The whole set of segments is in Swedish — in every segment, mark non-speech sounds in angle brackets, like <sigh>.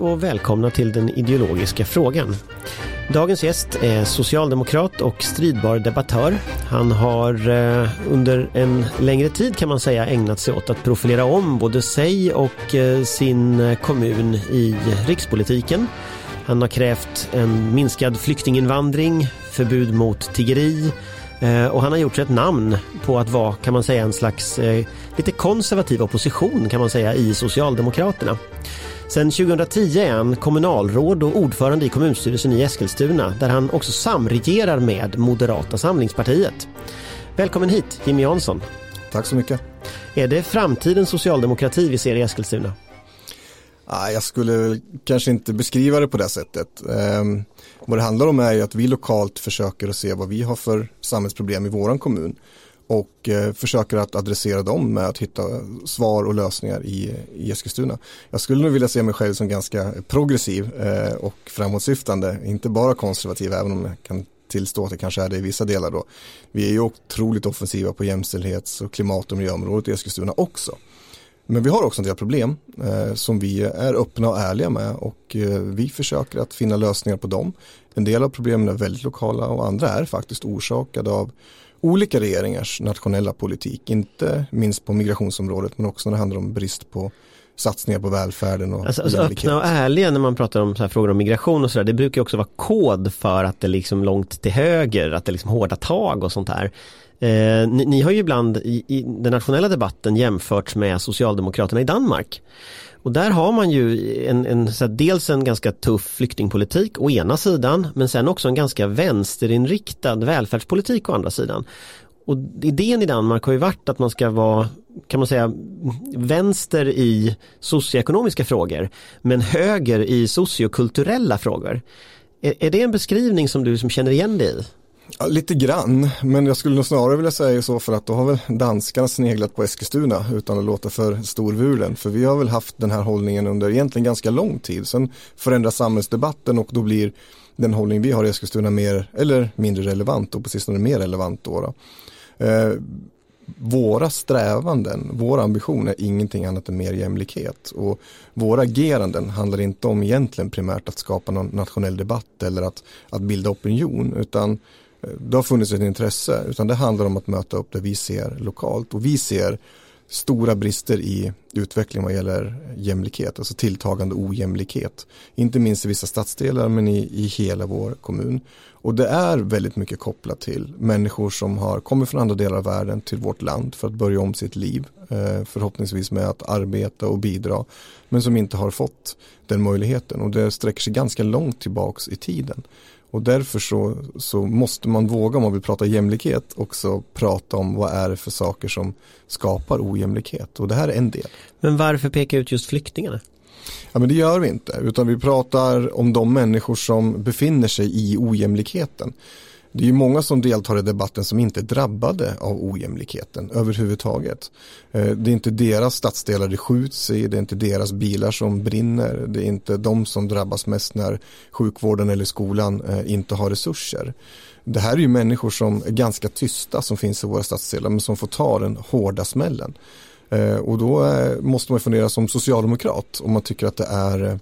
Och välkomna till den ideologiska frågan. Dagens gäst är socialdemokrat och stridbar debattör. Han har eh, under en längre tid kan man säga ägnat sig åt att profilera om både sig och eh, sin kommun i rikspolitiken. Han har krävt en minskad flyktinginvandring, förbud mot tiggeri eh, och han har gjort sig ett namn på att vara kan man säga en slags lite konservativ opposition kan man säga i Socialdemokraterna. Sen 2010 är han kommunalråd och ordförande i kommunstyrelsen i Eskilstuna där han också samregerar med Moderata samlingspartiet. Välkommen hit Jimmy Jansson. Tack så mycket. Är det framtidens socialdemokrati vi ser i Eskilstuna? Jag skulle kanske inte beskriva det på det sättet. Ehm, vad det handlar om är att vi lokalt försöker att se vad vi har för samhällsproblem i våran kommun och eh, försöker att adressera dem med att hitta svar och lösningar i, i Eskilstuna. Jag skulle nog vilja se mig själv som ganska progressiv eh, och framåtsyftande, inte bara konservativ även om jag kan tillstå att det kanske är det i vissa delar då. Vi är ju otroligt offensiva på jämställdhets och klimat och miljöområdet i Eskilstuna också. Men vi har också en del problem eh, som vi är öppna och ärliga med och eh, vi försöker att finna lösningar på dem. En del av problemen är väldigt lokala och andra är faktiskt orsakade av olika regeringars nationella politik, inte minst på migrationsområdet men också när det handlar om brist på satsningar på välfärden och alltså, alltså öppna och ärliga när man pratar om så frågor om migration och sådär, det brukar också vara kod för att det är liksom långt till höger, att det är liksom hårda tag och sånt här. Eh, ni, ni, har ju ibland i, i, den nationella debatten jämförts med Socialdemokraterna i Danmark. Och där har man ju en, en, så här, dels en ganska tuff flyktingpolitik å ena sidan men sen också en ganska vänsterinriktad välfärdspolitik å andra sidan. Och idén i Danmark har ju varit att man ska vara kan man säga vänster i socioekonomiska frågor men höger i sociokulturella frågor. Är, är det en beskrivning som du som känner igen dig i? Ja, lite grann, men jag skulle nog snarare vilja säga så för att då har väl danskarna sneglat på Eskilstuna utan att låta för storvulen. För vi har väl haft den här hållningen under egentligen ganska lång tid. Sen förändras samhällsdebatten och då blir den hållning vi har i Eskilstuna mer eller mindre relevant och på sistone mer relevant då. då. Eh, våra strävanden, våra ambition är ingenting annat än mer jämlikhet. Och våra ageranden handlar inte om egentligen primärt att skapa någon nationell debatt eller att, att bilda opinion utan det har funnits ett intresse utan det handlar om att möta upp det vi ser lokalt och vi ser stora brister i utveckling vad gäller jämlikhet, alltså tilltagande ojämlikhet. Inte minst i vissa stadsdelar men i, i hela vår kommun. Och det är väldigt mycket kopplat till människor som har kommit från andra delar av världen till vårt land för att börja om sitt liv. Eh, förhoppningsvis med att arbeta och bidra. Men som inte har fått den möjligheten och det sträcker sig ganska långt tillbaks i tiden. Och därför så, så måste man våga om man vill prata jämlikhet också prata om vad är det för saker som skapar ojämlikhet och det här är en del. Men varför peka ut just flyktingarna? Ja men det gör vi inte utan vi pratar om de människor som befinner sig i ojämlikheten. Det är ju många som deltar i debatten som inte är drabbade av ojämlikheten överhuvudtaget. Eh, det är inte deras stadsdelar det skjuts i, det är inte deras bilar som brinner, det är inte de som drabbas mest när sjukvården eller skolan eh, inte har resurser. Det här är ju människor som är ganska tysta som finns i våra stadsdelar men som får ta den hårda smällen. Eh, och då måste man fundera som socialdemokrat om man tycker att det är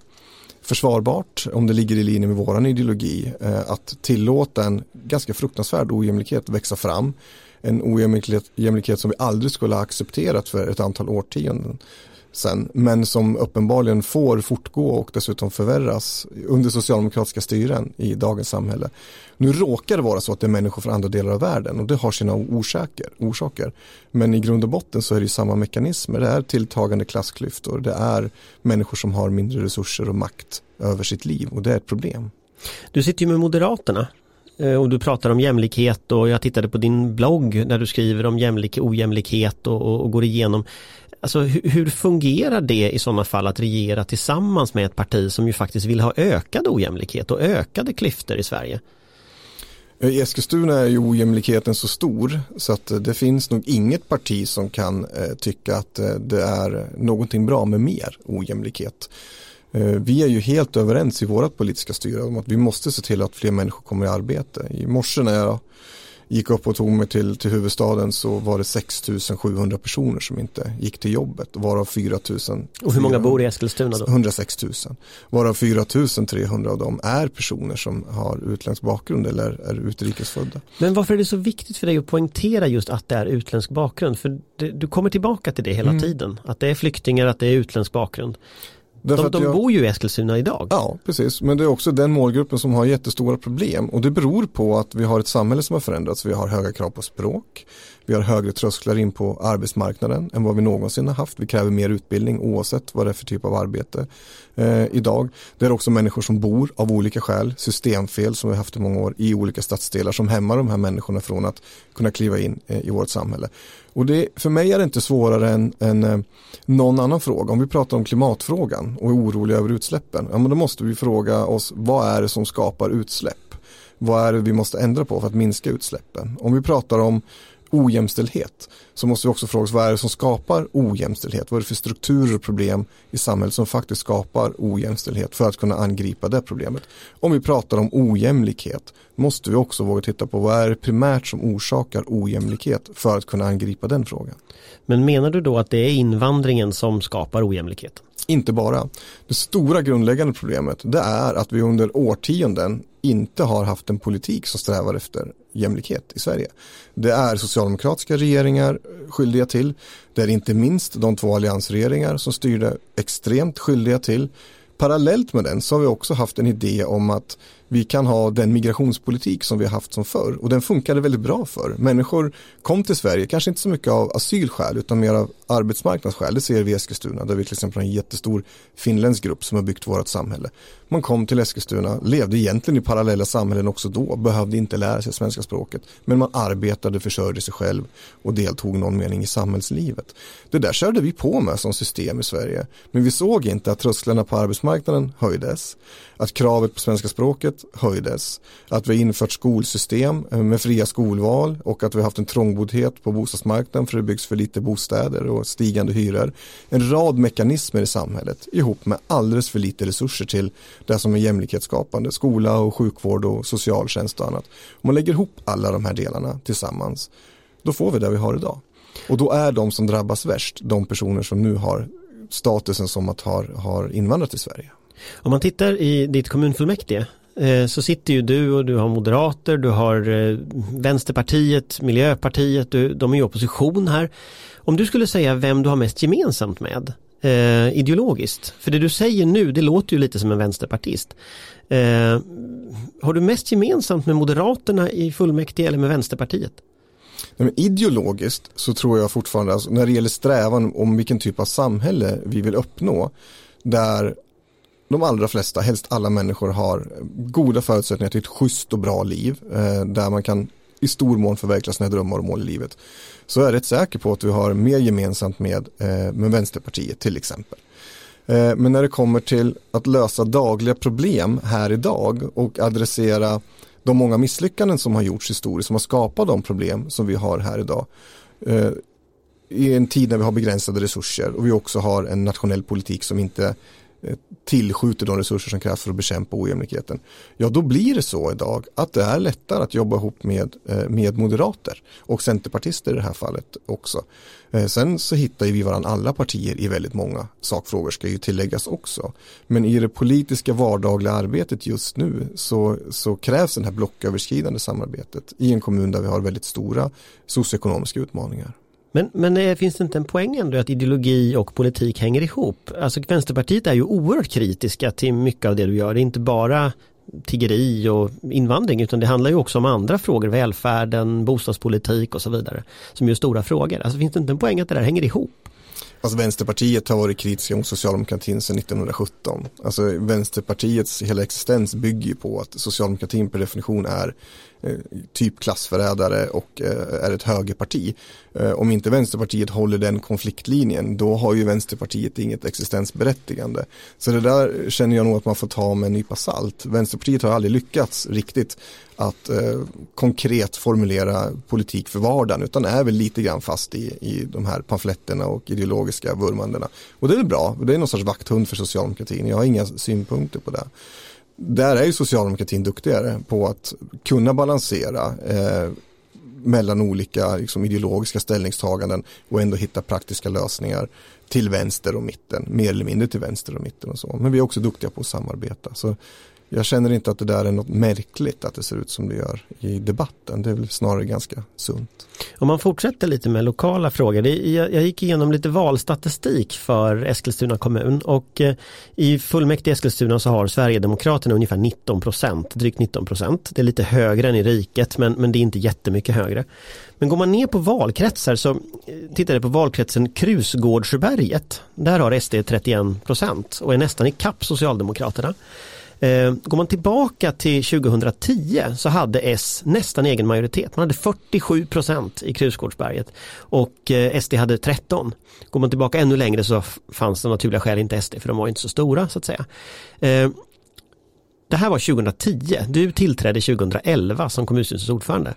försvarbart om det ligger i linje med våran ideologi eh, att tillåta en ganska fruktansvärd ojämlikhet växa fram. En ojämlikhet som vi aldrig skulle ha accepterat för ett antal årtionden sen, men som uppenbarligen får fortgå och dessutom förvärras under socialdemokratiska styren i dagens samhälle. Nu råkar det vara så att det är människor från andra delar av världen och det har sina orsaker, orsaker. Men i grund och botten så är det samma mekanismer. Det är tilltagande klassklyftor, det är människor som har mindre resurser och makt över sitt liv och det är ett problem. Du sitter ju med Moderaterna eh, och du pratar om jämlikhet och jag tittade på din blogg där du skriver om jämlik, ojämlikhet och, och, och går igenom Alltså hur, hur, fungerar det i sådana fall att regera tillsammans med ett parti som ju faktiskt vill ha ökad ojämlikhet och ökade klyftor i Sverige? Eh, I Eskilstuna är ju ojämlikheten så stor så att eh, det finns nog inget parti som kan eh, tycka att eh, det är någonting bra med mer ojämlikhet. Eh, vi är ju helt överens i vårat politiska styre om att vi måste se till att fler människor kommer i arbete. I morse när jag gick upp och tog mig till, till huvudstaden så var det 6700 personer som inte gick till jobbet, varav 4000. Och hur många bor i Eskilstuna då? 106 000. Varav 4300 av dem är personer som har utländsk bakgrund eller är utrikesfödda. Men varför är det så viktigt för dig att poängtera just att det är utländsk bakgrund? För det, du kommer tillbaka till det hela mm. tiden, att det är flyktingar, att det är utländsk bakgrund. De, de jag, bor ju i Eskilstuna idag. Ja, precis. Men det är också den målgruppen som har jättestora problem. Och det beror på att vi har ett samhälle som har förändrats. Vi har höga krav på språk. Vi har högre trösklar in på arbetsmarknaden än vad vi någonsin har haft. Vi kräver mer utbildning oavsett vad det är för typ av arbete eh, idag. Det är också människor som bor av olika skäl, systemfel som vi har haft i många år i olika stadsdelar som hämmar de här människorna från att kunna kliva in eh, i vårt samhälle. Och det, för mig är det inte svårare än, än eh, någon annan fråga. Om vi pratar om klimatfrågan och är oroliga över utsläppen, ja, men då måste vi fråga oss vad är det som skapar utsläpp? Vad är det vi måste ändra på för att minska utsläppen? Om vi pratar om ojämställdhet så måste vi också fråga oss vad är det som skapar ojämställdhet? Vad är det för strukturer och problem i samhället som faktiskt skapar ojämställdhet för att kunna angripa det problemet? Om vi pratar om ojämlikhet måste vi också våga titta på vad är det primärt som orsakar ojämlikhet för att kunna angripa den frågan. Men menar du då att det är invandringen som skapar ojämlikhet? Inte bara. Det stora grundläggande problemet det är att vi under årtionden inte har haft en politik som strävar efter jämlikhet i Sverige. Det är socialdemokratiska regeringar skyldiga till. Det är inte minst de två alliansregeringar som styrde extremt skyldiga till. Parallellt med den så har vi också haft en idé om att vi kan ha den migrationspolitik som vi har haft som förr och den funkade väldigt bra för. Människor kom till Sverige, kanske inte så mycket av asylskäl utan mer av arbetsmarknadsskäl. Det ser vi i Eskilstuna där vi till exempel har en jättestor finländsk grupp som har byggt vårt samhälle. Man kom till Eskilstuna, levde egentligen i parallella samhällen också då, behövde inte lära sig svenska språket. Men man arbetade, försörjde sig själv och deltog någon mening i samhällslivet. Det där körde vi på med som system i Sverige. Men vi såg inte att trösklarna på arbetsmarknaden höjdes, att kravet på svenska språket höjdes, att vi infört skolsystem eh, med fria skolval och att vi haft en trångboddhet på bostadsmarknaden för det byggs för lite bostäder och stigande hyror. En rad mekanismer i samhället ihop med alldeles för lite resurser till det som är jämlikhetsskapande, skola och sjukvård och socialtjänst och annat. Om man lägger ihop alla de här delarna tillsammans, då får vi det vi har idag. Och då är de som drabbas värst de personer som nu har statusen som att ha har invandrat till Sverige. Om man tittar i ditt kommunfullmäktige Eh, så sitter ju du och du har moderater, du har eh, Vänsterpartiet, Miljöpartiet, du, de är i opposition här. Om du skulle säga vem du har mest gemensamt med eh, ideologiskt, för det du säger nu det låter ju lite som en vänsterpartist. Eh, har du mest gemensamt med Moderaterna i fullmäktige eller med Vänsterpartiet? Men ideologiskt så tror jag fortfarande, alltså, när det gäller strävan om vilken typ av samhälle vi vill uppnå, där de allra flesta, helst alla människor har goda förutsättningar till ett schysst och bra liv, eh, där man kan i stor mån förverkliga sina drömmar och mål i livet. Så är jag rätt säker på att vi har mer gemensamt med, eh, med Vänsterpartiet till exempel. Eh, men när det kommer till att lösa dagliga problem här idag och adressera de många misslyckanden som har gjorts historiskt, som har skapat de problem som vi har här idag. Eh, I en tid när vi har begränsade resurser och vi också har en nationell politik som inte Eh, tillskjuter de resurser som krävs för att bekämpa ojämlikheten. Ja, då blir det så idag att det är lättare att jobba ihop med, eh, med moderater och centerpartister i det här fallet också. Eh, sen så hittar vi varandra alla partier i väldigt många sakfrågor ska ju tilläggas också. Men i det politiska vardagliga arbetet just nu så, så krävs det här blocköverskridande samarbetet i en kommun där vi har väldigt stora socioekonomiska utmaningar. Men, men eh, finns det inte en poäng ändå att ideologi och politik hänger ihop? Alltså Vänsterpartiet är ju oerhört kritiska till mycket av det du gör. Det är inte bara tiggeri och invandring utan det handlar ju också om andra frågor, välfärden, bostadspolitik och så vidare. Som är stora frågor. Alltså finns det inte en poäng att det där hänger ihop? Alltså Vänsterpartiet har varit kritiska mot socialdemokratin sedan 1917. Alltså Vänsterpartiets hela existens bygger ju på att socialdemokratin per definition är Eh, typ klassförrädare och eh, är ett högerparti. Eh, om inte Vänsterpartiet håller den konfliktlinjen då har ju Vänsterpartiet inget existensberättigande. Så det där känner jag nog att man får ta med en nypa salt. Vänsterpartiet har aldrig lyckats riktigt att eh, konkret formulera politik för vardagen utan är väl lite grann fast i, i de här pamfletterna och ideologiska vurmandena. Och det är väl bra, det är någon sorts vakthund för socialdemokratin, jag har inga synpunkter på det där är ju socialdemokratin duktigare på att kunna balansera eh, mellan olika liksom, ideologiska ställningstaganden och ändå hitta praktiska lösningar till vänster och mitten, mer eller mindre till vänster och mitten och så. Men vi är också duktiga på att samarbeta. Så jag känner inte att det där är något märkligt att det ser ut som det gör i debatten. Det är väl snarare ganska sunt. Om man fortsätter lite med lokala frågor. jag, gick igenom lite valstatistik för Eskilstuna kommun och eh, i fullmäktige i Eskilstuna så har Sverigedemokraterna ungefär 19 procent, drygt 19 procent. Det är lite högre än i riket men, men det är inte jättemycket högre. Men går man ner på valkretsar så eh, tittar jag på valkretsen Krusgårdsberget. Där har SD 31 procent och är nästan i kapp Socialdemokraterna. Eh, går man tillbaka till 2010 så hade S nästan egen majoritet. Man hade 47 procent i Krusgårdsberget och eh, SD hade 13. Går man tillbaka ännu längre så fanns det naturliga skäl inte SD för de var inte så stora så att säga. Eh, det här var 2010. Du tillträdde 2011 som kommunstyrelsens ordförande.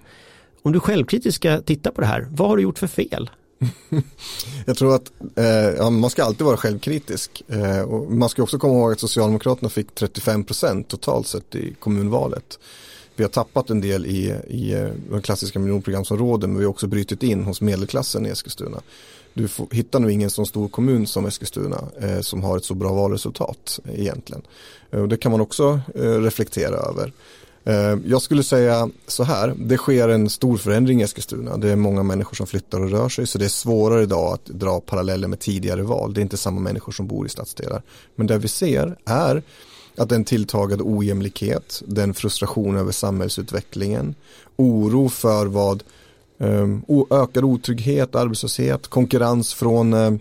Om du självkritiskt ska titta på det här, vad har du gjort för fel? <laughs> Jag tror att eh, ja, man ska alltid vara självkritisk. Eh, och man ska också komma ihåg att Socialdemokraterna fick 35 procent totalt sett i kommunvalet. Vi har tappat en del i, i eh, de klassiska miljonprogramsområden men vi har också brytit in hos medelklassen i Eskilstuna. Du får, hittar nog ingen så stor kommun som Eskilstuna eh, som har ett så bra valresultat egentligen. Eh, och det kan man också eh, reflektera över. Eh, jag skulle säga så här, det sker en stor förändring i Eskilstuna. Det är många människor som flyttar och rör sig så det är svårare idag att dra paralleller med tidigare val. Det är inte samma människor som bor i stadsdelar. Men det vi ser är att den tilltagande ojämlikhet, den frustration över samhällsutvecklingen, oro för vad ehm, ökad otrygghet, arbetslöshet, konkurrens från eh,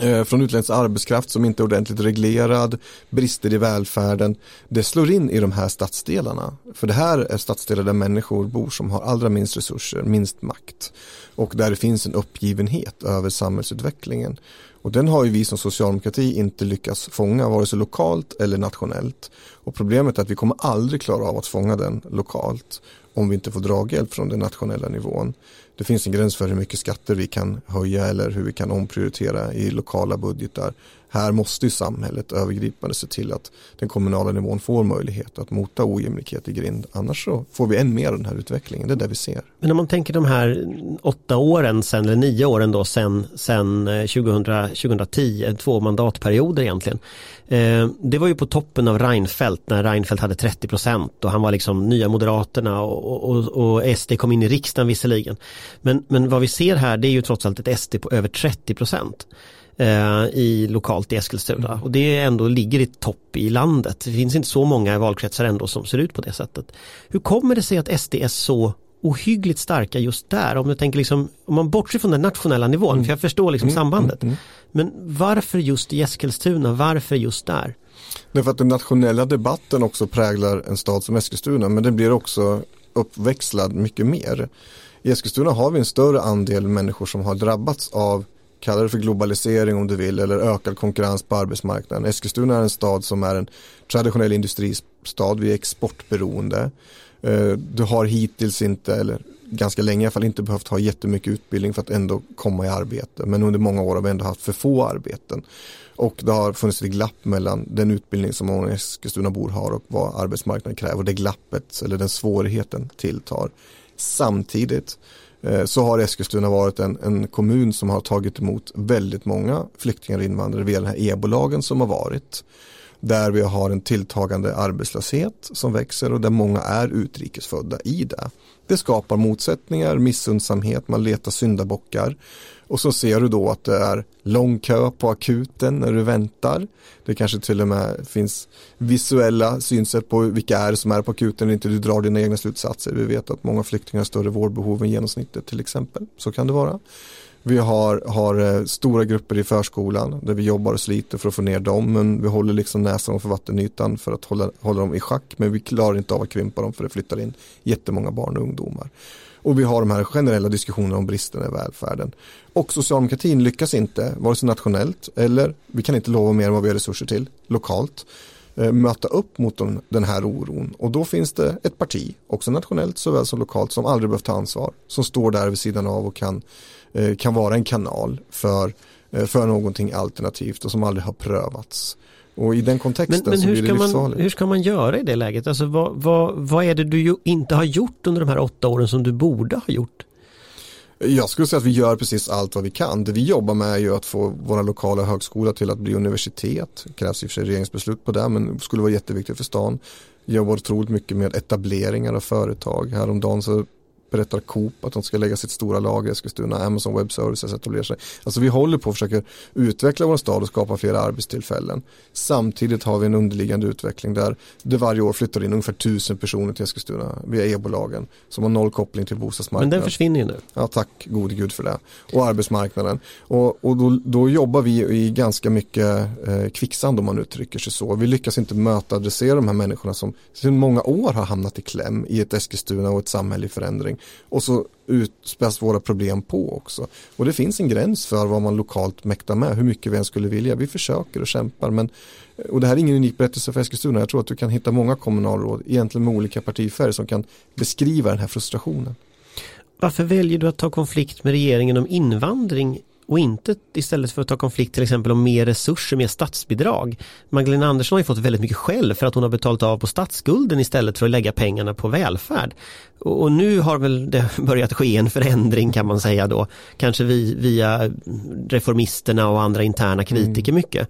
Eh, från utländsk arbetskraft som inte är ordentligt reglerad, brister i välfärden. Det slår in i de här stadsdelarna. För det här är stadsdelar där människor bor som har allra minst resurser, minst makt. Och där det finns en uppgivenhet över samhällsutvecklingen. Och den har ju vi som socialdemokrati inte lyckats fånga vare sig lokalt eller nationellt. Och problemet är att vi kommer aldrig klara av att fånga den lokalt om vi inte får draghjälp från den nationella nivån. Det finns en gräns för hur mycket skatter vi kan höja eller hur vi kan omprioritera i lokala budgetar. Här måste ju samhället övergripande se till att den kommunala nivån får möjlighet att mota ojämlikhet i grind. Annars så får vi än mer av den här utvecklingen. Det är det vi ser. Men om man tänker de här åtta åren sen, eller nio åren då sen, sen eh, 2000, 2010, två mandatperioder egentligen. Eh, det var ju på toppen av Reinfeldt när Reinfeldt hade 30 procent och han var liksom nya Moderaterna och, och, och, SD kom in i riksdagen visserligen. Men, men vad vi ser här det är ju trots allt ett SD på över 30 procent eh, i lokalt i Eskilstuna och det ändå ligger i topp i landet. Det finns inte så många valkretsar ändå som ser ut på det sättet. Hur kommer det sig att SD är så ohyggligt starka just där. Om du tänker liksom, om man bortser från den nationella nivån, mm. för jag förstår liksom mm. sambandet. Mm. Men varför just i Eskilstuna, varför just där? Det är för att den nationella debatten också präglar en stad som Eskilstuna, men den blir också uppväxlad mycket mer. I Eskilstuna har vi en större andel människor som har drabbats av kalla det för globalisering om du vill eller ökad konkurrens på arbetsmarknaden. Eskilstuna är en stad som är en traditionell industristad, vi är exportberoende. Eh, du har hittills inte, eller ganska länge i alla fall, inte behövt ha jättemycket utbildning för att ändå komma i arbete. Men under många år har vi ändå haft för få arbeten. Och det har funnits ett glapp mellan den utbildning som många Eskilstunabor har och vad arbetsmarknaden kräver. Det glappet, eller den svårigheten, tilltar. Samtidigt eh, så har Eskilstuna varit en, en, kommun som har tagit emot väldigt många flyktingar och invandrare via den här ebo-lagen som har varit där vi har en tilltagande arbetslöshet som växer och där många är utrikesfödda i det. Det skapar motsättningar, missundsamhet, man letar syndabockar och så ser du då att det är lång kö på akuten när du väntar. Det kanske till och med finns visuella synsätt på vilka är det som är på akuten och inte du drar dina egna slutsatser. Vi vet att många flyktingar har större vårdbehov än genomsnittet till exempel. Så kan det vara. Vi har, har eh, stora grupper i förskolan där vi jobbar och sliter för att få ner dem men vi håller liksom näsan för vattenytan för att hålla, hålla dem i schack men vi klarar inte av att krympa dem för det flyttar in jättemånga barn och ungdomar. Och vi har de här generella diskussionerna om bristerna i välfärden. Och socialdemokratin lyckas inte, vare sig nationellt eller vi kan inte lova mer än vad vi har resurser till lokalt eh, möta upp mot den här oron och då finns det ett parti, också nationellt såväl som lokalt, som aldrig behövt ta ansvar, som står där vid sidan av och kan kan vara en kanal för, eh, för någonting alternativt och som aldrig har prövats. Och i den kontexten men, men så hur blir det ska man, livsfarligt. Hur ska man göra i det läget? Alltså vad, vad, vad är det du inte har gjort under de här åtta åren som du borde ha gjort? Jag skulle säga att vi gör precis allt vad vi kan. Det vi jobbar med är ju att få våra lokala högskolor till att bli universitet. Det krävs i och för sig regeringsbeslut på det men det skulle vara jätteviktigt för stan. Vi jobbar otroligt mycket med etableringar av företag. Häromdagen så berättar Coop att de ska lägga sitt stora lager i Eskilstuna, Amazon Web Services etablerar sig. Alltså vi håller på att försöka utveckla vår stad och skapa fler arbetstillfällen. Samtidigt har vi en underliggande utveckling där det varje år flyttar in ungefär tusen personer till Eskilstuna via e-bolagen som har noll koppling till bostadsmarknaden. Men den försvinner ju nu. Ja, tack gode gud för det. Och arbetsmarknaden. Och, och då, då jobbar vi i ganska mycket eh, kvicksand om man uttrycker sig så. Vi lyckas inte möta och adressera de här människorna som sedan många år har hamnat i kläm i ett Eskilstuna och ett samhälle i förändring. Och så utspäs våra problem på också. Och det finns en gräns för vad man lokalt mäktar med, hur mycket vi än skulle vilja. Vi försöker och kämpar men och det här är ingen unik berättelse för Eskilstuna. Jag tror att du kan hitta många kommunalråd, egentligen med olika partifärg, som kan beskriva den här frustrationen. Varför väljer du att ta konflikt med regeringen om invandring och inte istället för att ta konflikt till exempel om mer resurser, mer statsbidrag. Magdalena Andersson har ju fått väldigt mycket skäll för att hon har betalat av på statsskulden istället för att lägga pengarna på välfärd. Och, nu har väl det <laughs> börjat ske en förändring kan man säga då, kanske vi, via reformisterna och andra interna kritiker mm. mycket.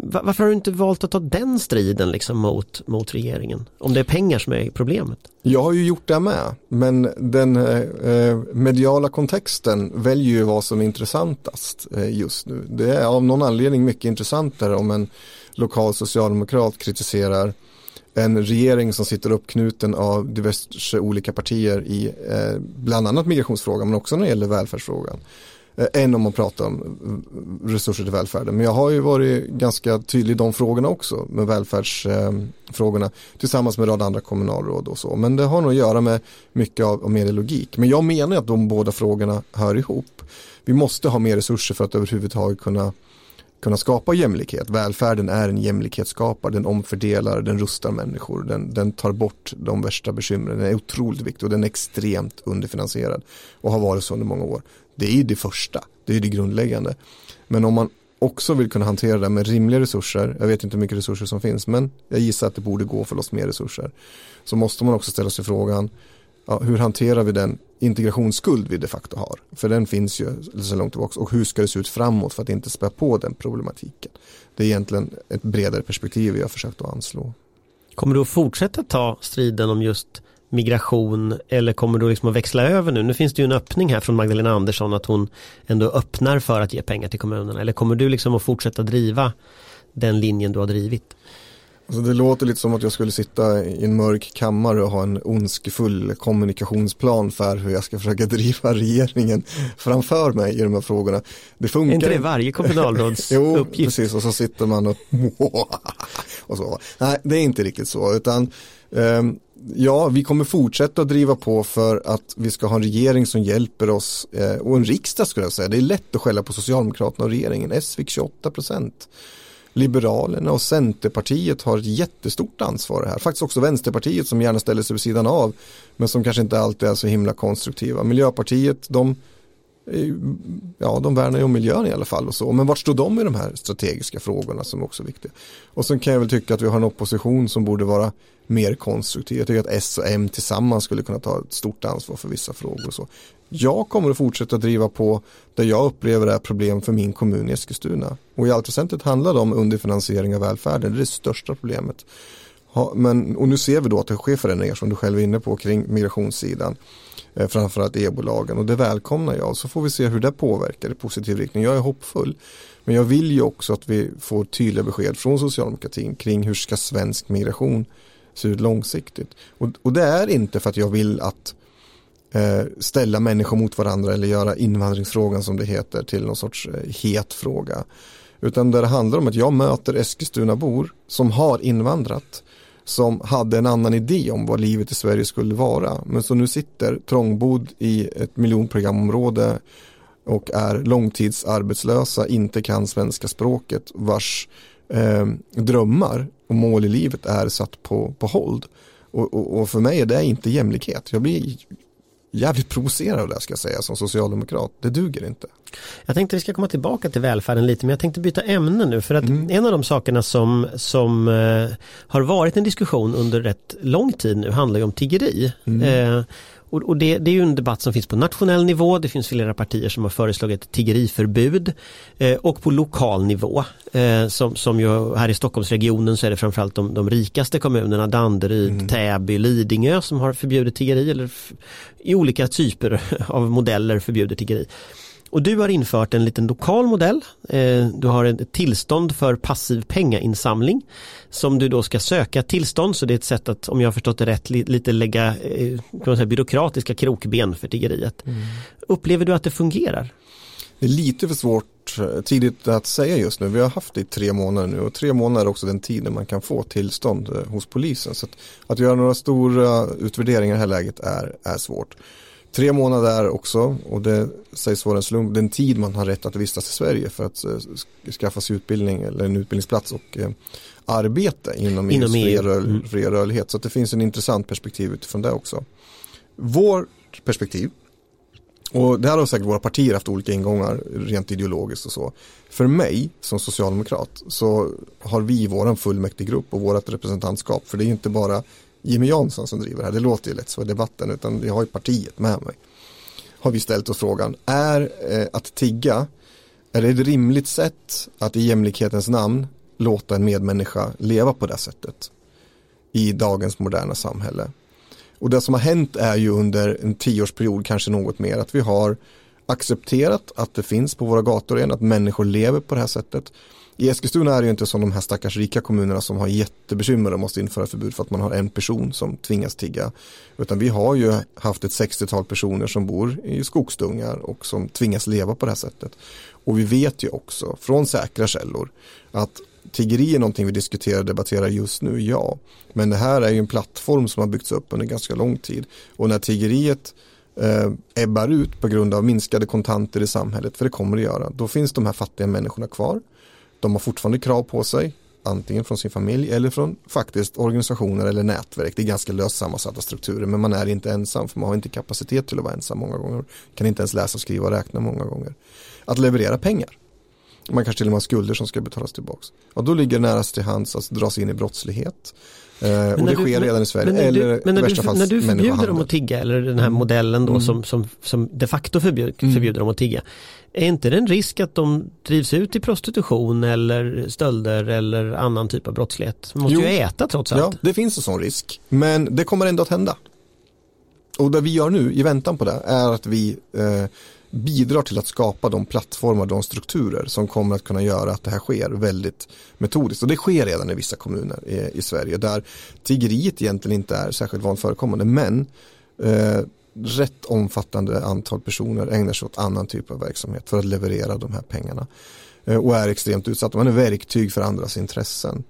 Varför har du inte valt att ta den striden liksom mot, mot regeringen? Om det är pengar som är problemet. Jag har ju gjort det med, men den eh, eh, mediala kontexten väljer ju vad som är intressantast eh, just nu. Det är av någon anledning mycket intressantare om en lokal socialdemokrat kritiserar en regering som sitter uppknuten av diverse olika partier i eh, bland annat migrationsfrågan men också när det gäller välfärdsfrågan. Eh, Än om man pratar om resurser till välfärden. Men jag har ju varit ganska tydlig i de frågorna också med välfärdsfrågorna tillsammans med en rad andra kommunalråd och så. Men det har nog att göra med mycket av, av medielogik. Men jag menar att de båda frågorna hör ihop. Vi måste ha mer resurser för att överhuvudtaget kunna kunna skapa jämlikhet. Välfärden är en jämlikhetsskapare, den omfördelar, den rustar människor, den, den tar bort de värsta bekymren. Den är otroligt viktig och den är extremt underfinansierad och har varit så under många år. Det är ju det första, det är det grundläggande. Men om man också vill kunna hantera det med rimliga resurser, jag vet inte hur mycket resurser som finns, men jag gissar att det borde gå för loss mer resurser. Så måste man också ställa sig frågan, ja, hur hanterar vi den integrationsskuld vi de facto har? För den finns ju så långt tillbaka och hur ska det se ut framåt för att inte spä på den problematiken? Det är egentligen ett bredare perspektiv vi har försökt att anslå. Kommer du att fortsätta ta striden om just migration eller kommer du liksom att växla över nu? Nu finns det ju en öppning här från Magdalena Andersson att hon ändå öppnar för att ge pengar till kommunerna eller kommer du liksom att fortsätta driva den linjen du har drivit? Alltså det låter lite som att jag skulle sitta i en mörk kammare och ha en ondskefull kommunikationsplan för hur jag ska försöka driva regeringen framför mig i de här frågorna. Det funkar. Är inte det varje kommunalråds <laughs> jo, uppgift? precis och så sitter man och, <laughs> och så. Nej, det är inte riktigt så utan um, Ja, vi kommer fortsätta driva på för att vi ska ha en regering som hjälper oss eh, och en riksdag skulle jag säga. Det är lätt att skälla på Socialdemokraterna och regeringen. S fick 28 procent. Liberalerna och Centerpartiet har ett jättestort ansvar här. Faktiskt också Vänsterpartiet som gärna ställer sig vid sidan av men som kanske inte alltid är så himla konstruktiva. Miljöpartiet, de, Eh, ja, de värnar ju om miljön i alla fall och så. Men vart står de i de här strategiska frågorna som också är viktiga? Och sen kan jag väl tycka att vi har en opposition som borde vara mer konstruktiv. Jag tycker att S och M tillsammans skulle kunna ta ett stort ansvar för vissa frågor och så. Jag kommer att fortsätta driva på där jag upplever det är problem för min kommun i Eskilstuna. Och i allt väsentligt handlar det om underfinansiering av välfärden. Det är det största problemet. men, och nu ser vi då att det sker förändringar som du själv är inne på kring migrationssidan. Eh, framförallt e-bolagen och det välkomnar jag. Så får vi se hur det påverkar i positiv riktning. Jag är hoppfull. Men jag vill ju också att vi får tydliga besked från socialdemokratin kring hur ska svensk migration se ut långsiktigt. Och, och det är inte för att jag vill att eh, ställa människor mot varandra eller göra invandringsfrågan som det heter till någon sorts eh, het fråga. Utan där det handlar om att jag möter Eskilstuna-bor som har invandrat som hade en annan idé om vad livet i Sverige skulle vara. Men som nu sitter trångbodd i ett miljonprogramområde och är långtidsarbetslösa, inte kan svenska språket, vars eh, drömmar och mål i livet är satt på, på hold. Och, och, och, för mig är det inte jämlikhet. Jag blir jävligt provocerad av det ska jag säga som socialdemokrat. Det duger inte. Jag tänkte vi ska komma tillbaka till välfärden lite men jag tänkte byta ämne nu för att mm. en av de sakerna som, som eh, har varit en diskussion under rätt lång tid nu handlar ju om tiggeri. Mm. Eh, och, och det, det, är ju en debatt som finns på nationell nivå. Det finns flera partier som har föreslagit tiggeriförbud eh, och på lokal nivå. Eh, som, som ju här i Stockholmsregionen så är det framförallt de, de rikaste kommunerna Danderyd, mm. Täby, Lidingö som har förbjudit tiggeri eller i olika typer av modeller förbjuder tiggeri. Och du har infört en liten lokal modell. Eh, du har ett tillstånd för passiv pengainsamling som du då ska söka tillstånd. Så det är ett sätt att, om jag har förstått det rätt, lite lägga eh, kan man säga, byråkratiska krokben för tiggeriet. Mm. Upplever du att det fungerar? Det är lite för svårt eh, tidigt att säga just nu. Vi har haft det i tre månader nu och tre månader är också den tiden man kan få tillstånd hos polisen. Så att, att göra några stora utvärderingar i det här läget är, är svårt. Tre månader också och det sägs vara en slump, den tid man har rätt att vistas i Sverige för att uh, skaffa sig utbildning eller en utbildningsplats och uh, arbete inom, inom EUs fria, rör, mm. fria rörlighet. Så det finns en intressant perspektiv utifrån det också. Vårt perspektiv, och det här har säkert våra partier haft olika ingångar rent ideologiskt och så. För mig som socialdemokrat så har vi våran fullmäktigegrupp och vårat representantskap, för det är inte bara Jimmy Jansson som driver det här. Det låter ju lätt så i debatten utan jag har ju partiet med mig. Har vi ställt oss frågan, är eh, att tigga, är det ett rimligt sätt att i jämlikhetens namn låta en medmänniska leva på det sättet i dagens moderna samhälle? Och det som har hänt är ju under en tioårsperiod, kanske något mer, att vi har accepterat att det finns på våra gator igen, att människor lever på det här sättet. I Eskilstuna är det ju inte som de här stackars rika kommunerna som har jättebekymmer och måste införa förbud för att man har en person som tvingas tigga. Utan vi har ju haft ett 60-tal personer som bor i skogsdungar och som tvingas leva på det här sättet. Och vi vet ju också från säkra källor att tiggeri är någonting vi diskuterar och debatterar just nu, ja. Men det här är ju en plattform som har byggts upp under ganska lång tid. Och när tiggeriet eh, ebbar ut på grund av minskade kontanter i samhället, för det kommer det göra, då finns de här fattiga människorna kvar. De har fortfarande krav på sig, antingen från sin familj eller från faktiskt organisationer eller nätverk. Det är ganska löst sammansatta strukturer men man är inte ensam för man har inte kapacitet till att vara ensam många gånger. Kan inte ens läsa, skriva och räkna många gånger. Att leverera pengar. Man kanske till och med har skulder som ska betalas tillbaka. Och då ligger det närast till hands att dras in i brottslighet. Eh, och det sker du, redan i Sverige. Men, eller du, men när, du, när du förbjuder dem att tigga eller den här mm. modellen då mm. som, som, som de facto förbjud, mm. förbjuder dem att tigga. Är inte det en risk att de drivs ut i prostitution eller stölder eller annan typ av brottslighet? De måste jo. ju äta trots allt. Ja, det finns en sån risk. Men det kommer ändå att hända. Och det vi gör nu i väntan på det är att vi eh, bidrar till att skapa de plattformar, de strukturer som kommer att kunna göra att det här sker väldigt metodiskt. Och det sker redan i vissa kommuner i, i Sverige där tiggeriet egentligen inte är särskilt vanligt förekommande men eh, rätt omfattande antal personer ägnar sig åt annan typ av verksamhet för att leverera de här pengarna eh, och är extremt utsatta. Man är verktyg för andras intressen.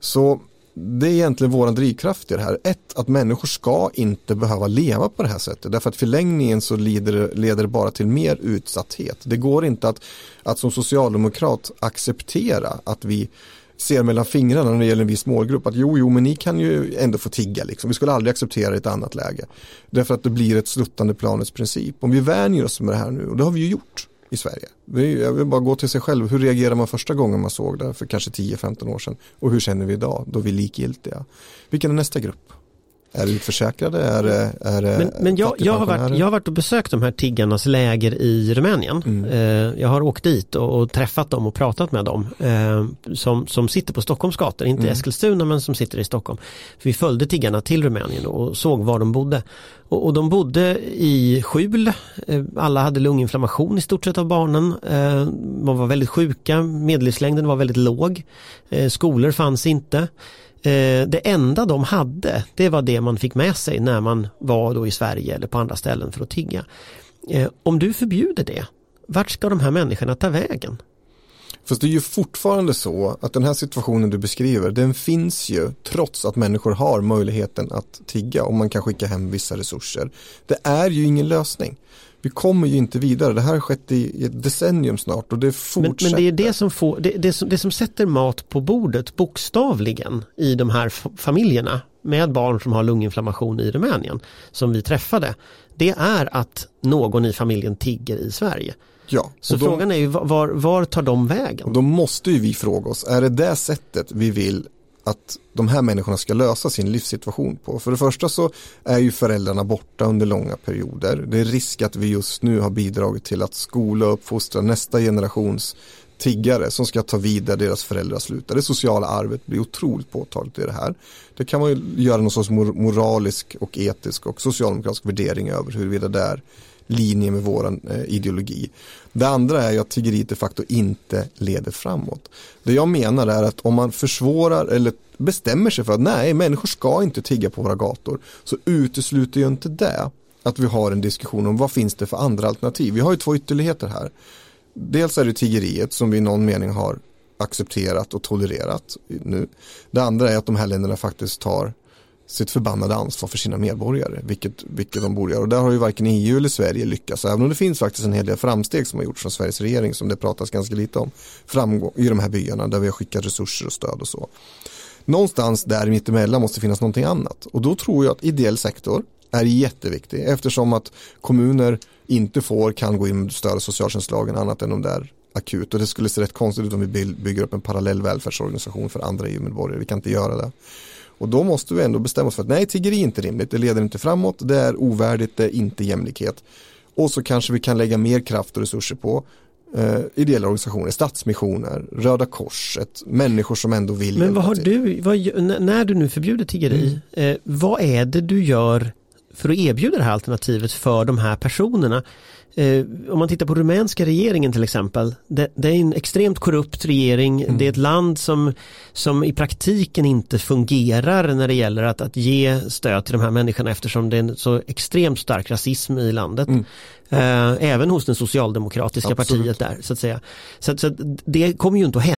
Så det är egentligen våran drivkraft i det här. Ett, att människor ska inte behöva leva på det här sättet. Därför att förlängningen så leder, leder det bara till mer utsatthet. Det går inte att, att som socialdemokrat acceptera att vi ser mellan fingrarna när det gäller en viss målgrupp att jo, jo, men ni kan ju ändå få tigga liksom. Vi skulle aldrig acceptera ett annat läge. Därför att det blir ett sluttande planets princip. Om vi vänjer oss med det här nu, och det har vi ju gjort i Sverige. Jag vill bara gå till sig själv. Hur reagerar man första gången man såg det för kanske 10-15 år sedan? Och hur känner vi idag? Då vi är likgiltiga. Vilken är nästa grupp? Är det utförsäkrade? Är det, är det men, men jag, jag, har varit, jag har varit och besökt de här tiggarnas läger i Rumänien. Mm. Eh, jag har åkt dit och, och, träffat dem och pratat med dem eh, som, som sitter på Stockholms gator, inte mm. Eskilstuna men som sitter i Stockholm. För vi följde tiggarna till Rumänien och såg var de bodde. Och, och de bodde i skjul, eh, alla hade lunginflammation i stort sett av barnen. De var väldigt sjuka, medellivslängden var väldigt låg. Skolor fanns inte. Eh, det enda de hade, det var det man fick med sig när man var då i Sverige eller på andra ställen för att tigga. Eh, om du förbjuder det, vart ska de här människorna ta vägen? Fast det är ju fortfarande så att den här situationen du beskriver, den finns ju trots att människor har möjligheten att tigga och man kan skicka hem vissa resurser. Det är ju ingen lösning. Vi kommer ju inte vidare. Det här har skett i ett decennium snart och det fortsätter. Men, men det är det som, får, det, det, som, det som sätter mat på bordet bokstavligen i de här familjerna med barn som har lunginflammation i Rumänien som vi träffade. Det är att någon i familjen tigger i Sverige. Ja, så då, frågan är ju var, var tar de vägen? Och då måste ju vi fråga oss, är det det sättet vi vill att de här människorna ska lösa sin livssituation på. För det första så är ju föräldrarna borta under långa perioder. Det är risk att vi just nu har bidragit till att skola och uppfostra nästa generations tiggare som ska ta vid där deras föräldrar slutar. Det sociala arvet blir otroligt påtagligt i det här. Det kan man ju göra någon sorts moralisk och etisk och socialdemokratisk värdering över huruvida det är linje med våran eh, ideologi. Det andra är ju att tiggeriet de facto inte leder framåt. Det jag menar är att om man försvårar eller bestämmer sig för att nej, människor ska inte tigga på våra gator så utesluter ju inte det att vi har en diskussion om vad finns det för andra alternativ. Vi har ju två ytterligheter här. Dels är det tiggeriet som vi i någon mening har accepterat och tolererat nu. Det andra är att de här länderna faktiskt tar sitt förbannade ansvar för sina medborgare, vilket, vilket de borde göra. Och där har ju varken EU eller Sverige lyckats, även om det finns faktiskt en hel del framsteg som har gjorts från Sveriges regering som det pratas ganska lite om, framgång i de här byarna där vi har skickat resurser och stöd och så. Någonstans där mittemellan måste finnas någonting annat och då tror jag att ideell sektor är jätteviktig eftersom att kommuner inte får, kan gå in med stöd av socialtjänstlagen annat än om det är akut och det skulle se rätt konstigt ut om vi bygger upp en parallell välfärdsorganisation för andra EU-medborgare. Vi kan inte göra det. Och då måste vi ändå bestämma oss för att nej, tiggeri är inte rimligt, det leder inte framåt, det är ovärdigt, det är inte jämlikhet. Och så kanske vi kan lägga mer kraft och resurser på eh, ideella organisationer, stadsmissioner, Röda Korset, människor som ändå vill Men vad har du, vad, när du nu förbjuder tiggeri, mm. eh, vad är det du gör för att erbjuda det här alternativet för de här personerna? Eh, om man tittar på rumänska regeringen till exempel, det, det är en extremt korrupt regering, mm. det är ett land som, som i praktiken inte fungerar när det gäller att, att ge stöd till de här människorna eftersom det är en så extremt stark rasism i landet. Mm. Eh, även hos det socialdemokratiska Absolut. partiet där så att säga. Så, så det kommer ju inte att hända.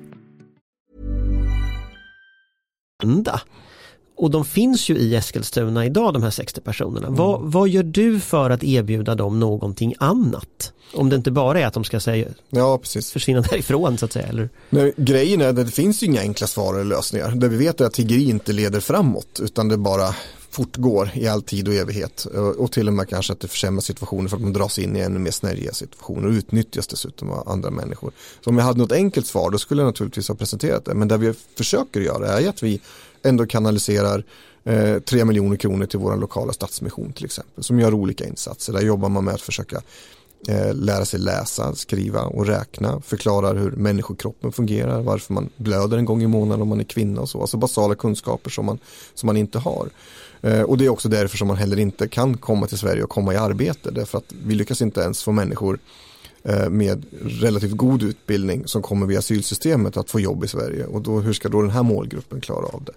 enda. Och de finns ju i Eskilstuna idag de här 60 personerna. Mm. Vad, vad gör du för att erbjuda dem någonting annat? Om det inte bara är att de ska säga, ja, precis. försvinna därifrån så att säga. Eller? Nej, grejen är att det finns ju inga enkla svar eller lösningar. Det vi vet är att tiggeri inte leder framåt utan det bara fortgår i all tid och evighet och till och med kanske att det försämrar situationen för att man dras in i ännu mer snärjiga situationer och utnyttjas dessutom av andra människor. Så om jag hade något enkelt svar då skulle jag naturligtvis ha presenterat det men det vi försöker göra är att vi ändå kanaliserar eh, 3 miljoner kronor till vår lokala stadsmission till exempel som gör olika insatser. Där jobbar man med att försöka eh, lära sig läsa, skriva och räkna, förklarar hur människokroppen fungerar, varför man blöder en gång i månaden om man är kvinna och så, alltså basala kunskaper som man, som man inte har. Eh, och det är också därför som man heller inte kan komma till Sverige och komma i arbete, därför att vi lyckas inte ens få människor eh, med relativt god utbildning som kommer via asylsystemet att få jobb i Sverige och då, hur ska då den här målgruppen klara av det?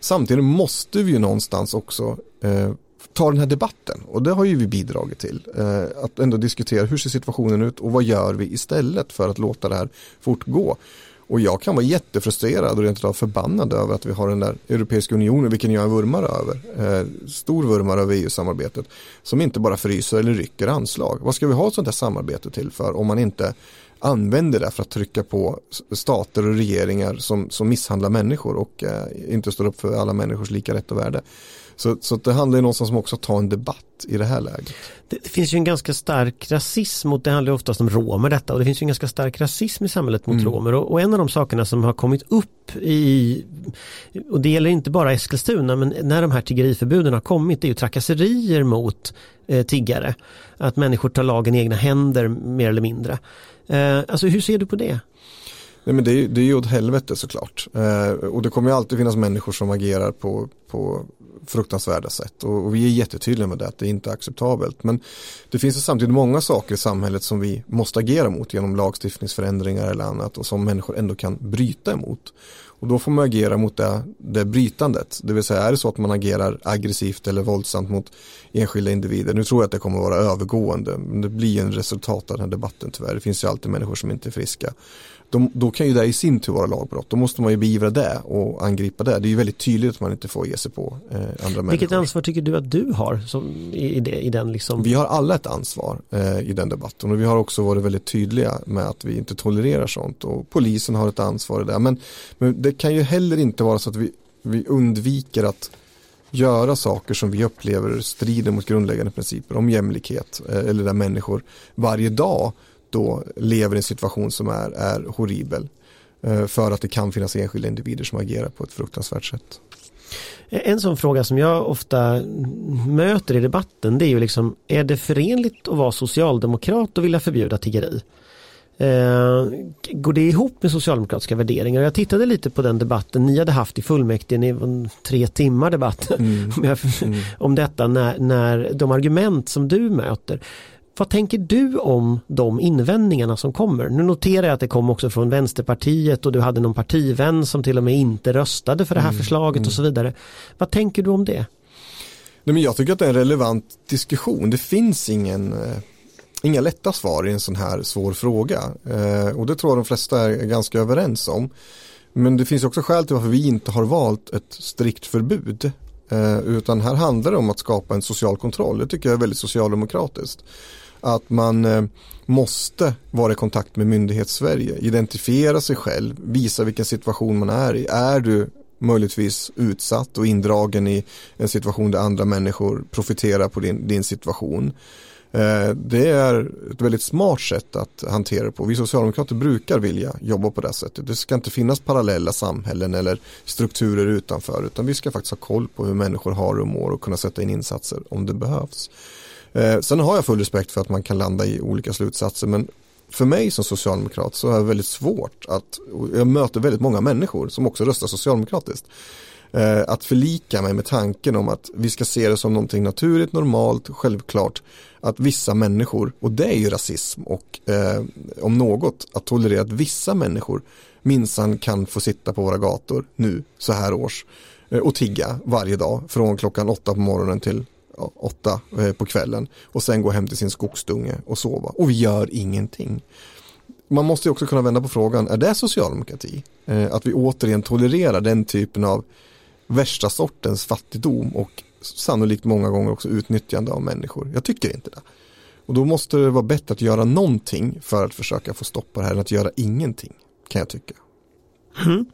Samtidigt måste vi ju någonstans också eh, ta den här debatten och det har ju vi bidragit till. Eh, att ändå diskutera hur ser situationen ut och vad gör vi istället för att låta det här fortgå. Och jag kan vara jättefrustrerad och rent av förbannad över att vi har den där Europeiska unionen, vilken jag är över, eh, stor vurmare över EU-samarbetet, som inte bara fryser eller rycker anslag. Vad ska vi ha ett sånt där samarbete till för om man inte använder det för att trycka på stater och regeringar som, som misshandlar människor och eh, inte står upp för alla människors lika rätt och värde. Så, så det handlar ju någonstans om också att ta en debatt i det här läget. Det finns ju en ganska stark rasism mot, det handlar ju oftast om romer detta och det finns ju en ganska stark rasism i samhället mot mm. romer och, och, en av de sakerna som har kommit upp i, och det gäller inte bara Eskilstuna men när de här tiggeriförbuden har kommit det är ju trakasserier mot eh, tiggare. Att människor tar lagen i egna händer mer eller mindre. Eh, alltså hur ser du på det? Nej men det är, det är ju åt helvete såklart. Eh, och det kommer ju alltid finnas människor som agerar på, på fruktansvärda sätt. Och, och, vi är jättetydliga med det, att det inte är acceptabelt. Men det finns ju samtidigt många saker i samhället som vi måste agera mot genom lagstiftningsförändringar eller annat och som människor ändå kan bryta emot. Och då får man agera mot det, det brytandet. Det vill säga är det så att man agerar aggressivt eller våldsamt mot enskilda individer. Nu tror jag att det kommer att vara övergående. Men det blir en resultat av den här debatten tyvärr. Det finns ju alltid människor som inte är friska de, då kan ju det i sin tur vara lagbrott. Då måste man ju beivra det och angripa det. Det är ju väldigt tydligt att man inte får ge sig på eh, andra Vilket människor. Vilket ansvar tycker du att du har som, i, i den liksom? Vi har alla ett ansvar eh, i den debatten och vi har också varit väldigt tydliga med att vi inte tolererar sånt och polisen har ett ansvar i det. Men, men det kan ju heller inte vara så att vi, vi undviker att göra saker som vi upplever strider mot grundläggande principer om jämlikhet eh, eller där människor varje dag då lever i en situation som är, är horribel. Eh, för att det kan finnas enskilda individer som agerar på ett fruktansvärt sätt. Eh, en sån fråga som jag ofta möter i debatten det är ju liksom är det förenligt att vara socialdemokrat och vilja förbjuda tiggeri? Eh, går det ihop med socialdemokratiska värderingar? Jag tittade lite på den debatten ni hade haft i fullmäktige, ni var tre timmar debatt <laughs> mm. mm. om detta när, när de argument som du möter. Vad tänker du om de invändningarna som kommer? Nu noterar jag att det kom också från Vänsterpartiet och du hade någon partivän som till och med inte röstade för det här mm, förslaget mm. och så vidare. Vad tänker du om det? Nej, men jag tycker att det är en relevant diskussion. Det finns ingen, eh, inga lätta svar i en sån här svår fråga. Eh, och det tror jag de flesta är ganska överens om. Men det finns också skäl till varför vi inte har valt ett strikt förbud. Eh, utan här handlar det om att skapa en social kontroll. Det tycker jag är väldigt socialdemokratiskt att man eh, måste vara i kontakt med myndighets-Sverige, identifiera sig själv, visa vilken situation man är i. Är du möjligtvis utsatt och indragen i en situation där andra människor profiterar på din, din situation. Eh, det är ett väldigt smart sätt att hantera det på. Vi socialdemokrater brukar vilja jobba på det sättet. Det ska inte finnas parallella samhällen eller strukturer utanför utan vi ska faktiskt ha koll på hur människor har och mår och kunna sätta in insatser om det behövs. Eh, sen har jag full respekt för att man kan landa i olika slutsatser men för mig som socialdemokrat så är det väldigt svårt att, jag möter väldigt många människor som också röstar socialdemokratiskt, eh, att förlika mig med tanken om att vi ska se det som någonting naturligt, normalt, självklart, att vissa människor, och det är ju rasism och eh, om något, att tolerera att vissa människor minsann kan få sitta på våra gator nu så här års eh, och tigga varje dag från klockan åtta på morgonen till åtta eh, på kvällen och sen gå hem till sin skogsdunge och sova och vi gör ingenting. Man måste också kunna vända på frågan, är det socialdemokrati? Eh, att vi återigen tolererar den typen av värsta sortens fattigdom och sannolikt många gånger också utnyttjande av människor. Jag tycker inte det. Och då måste det vara bättre att göra någonting för att försöka få stopp på det här än att göra ingenting, kan jag tycka. Mm.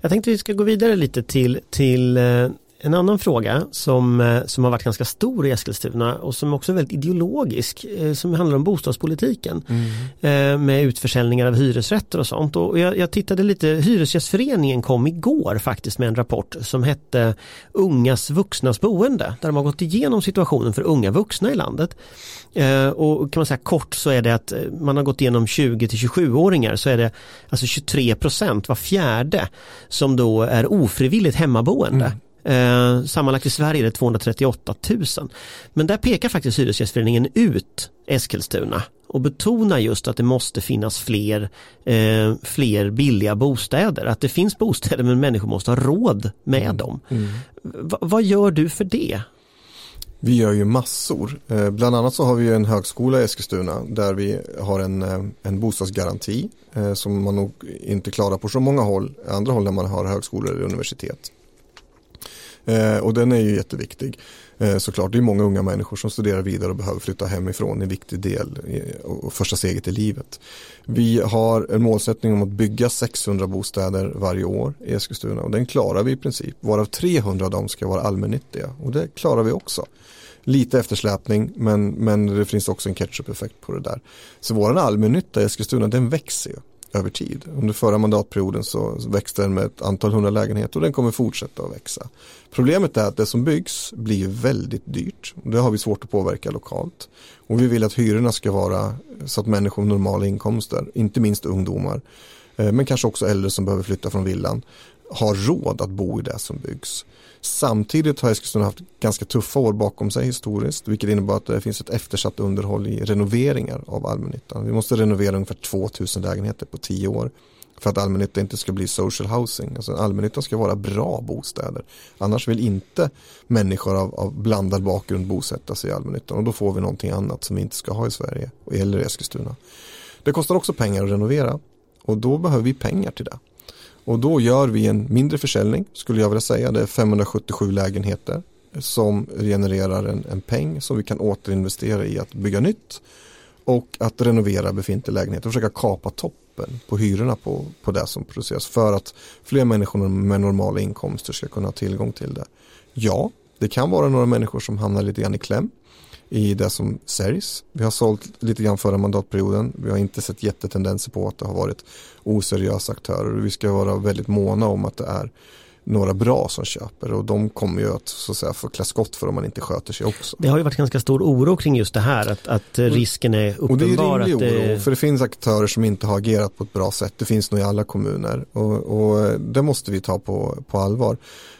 Jag tänkte vi ska gå vidare lite till, till eh, en annan fråga som, eh, som har varit ganska stor i Eskilstuna och som också är väldigt ideologisk eh, som handlar om bostadspolitiken mm. Eh, med utförsäljningar av hyresrätter och sånt. Och jag, jag, tittade lite, Hyresgästföreningen kom igår faktiskt med en rapport som hette Ungas vuxnas boende där de har gått igenom situationen för unga vuxna i landet. Och kan man säga kort så är det att man har gått igenom 20 till 27-åringar så är det alltså 23 procent, var fjärde som då är ofrivilligt hemmaboende. Mm. Eh, sammanlagt i Sverige är det 238 000. Men där pekar faktiskt Hyresgästföreningen ut Eskilstuna och betonar just att det måste finnas fler, eh, fler billiga bostäder. Att det finns bostäder men människor måste ha råd med mm. dem. Mm. vad gör du för det? Vi gör ju massor. Eh, bland annat så har vi en högskola i Eskilstuna där vi har en, eh, en bostadsgaranti eh, som man nog inte klarar på så många håll, andra håll när man har högskolor eller universitet. Eh, och den är ju jätteviktig. Eh, såklart, det är många unga människor som studerar vidare och behöver flytta hemifrån. En viktig del och första steget i livet. Vi har en målsättning om att bygga 600 bostäder varje år i Eskilstuna och den klarar vi i princip. Varav 300 av dem ska vara allmännyttiga och det klarar vi också. Lite eftersläpning men, men det finns också en ketchup-effekt på det där. Så våran allmännytta i Eskilstuna den växer ju över tid. Under förra mandatperioden så växte den med ett antal hundra lägenheter och den kommer fortsätta att växa. Problemet är att det som byggs blir väldigt dyrt. Det har vi svårt att påverka lokalt. Och vi vill att hyrorna ska vara så att människor med normala inkomster, inte minst ungdomar, eh, men kanske också äldre som behöver flytta från villan, har råd att bo i det som byggs. Samtidigt har Eskilstuna haft ganska tuffa år bakom sig historiskt, vilket innebär att det finns ett eftersatt underhåll i renoveringar av allmännyttan. Vi måste renovera ungefär 2000 lägenheter på 10 år för att allmännyttan inte ska bli social housing. Alltså allmännyttan ska vara bra bostäder. Annars vill inte människor av, av blandad bakgrund bosätta sig i allmännyttan och då får vi någonting annat som vi inte ska ha i Sverige eller i Eskilstuna. Det kostar också pengar att renovera och då behöver vi pengar till det. Och då gör vi en mindre försäljning skulle jag vilja säga. Det är 577 lägenheter som genererar en, en peng som vi kan återinvestera i att bygga nytt och att renovera befintliga lägenheter och försöka kapa toppen på hyrorna på, på det som produceras för att fler människor med normala inkomster ska kunna ha tillgång till det. Ja, det kan vara några människor som hamnar lite grann i kläm i det som säljs. Vi har sålt lite grann förra mandatperioden. Vi har inte sett jättetendenser på att det har varit oseriösa aktörer. Vi ska vara väldigt måna om att det är några bra som köper och de kommer ju att, så att säga, få klä skott för om man inte sköter sig också. Det har ju varit ganska stor oro kring just det här att, att risken är uppenbar. Och det är rimlig att det... oro för det finns aktörer som inte har agerat på ett bra sätt. Det finns nog i alla kommuner och, och det måste vi ta på, på allvar.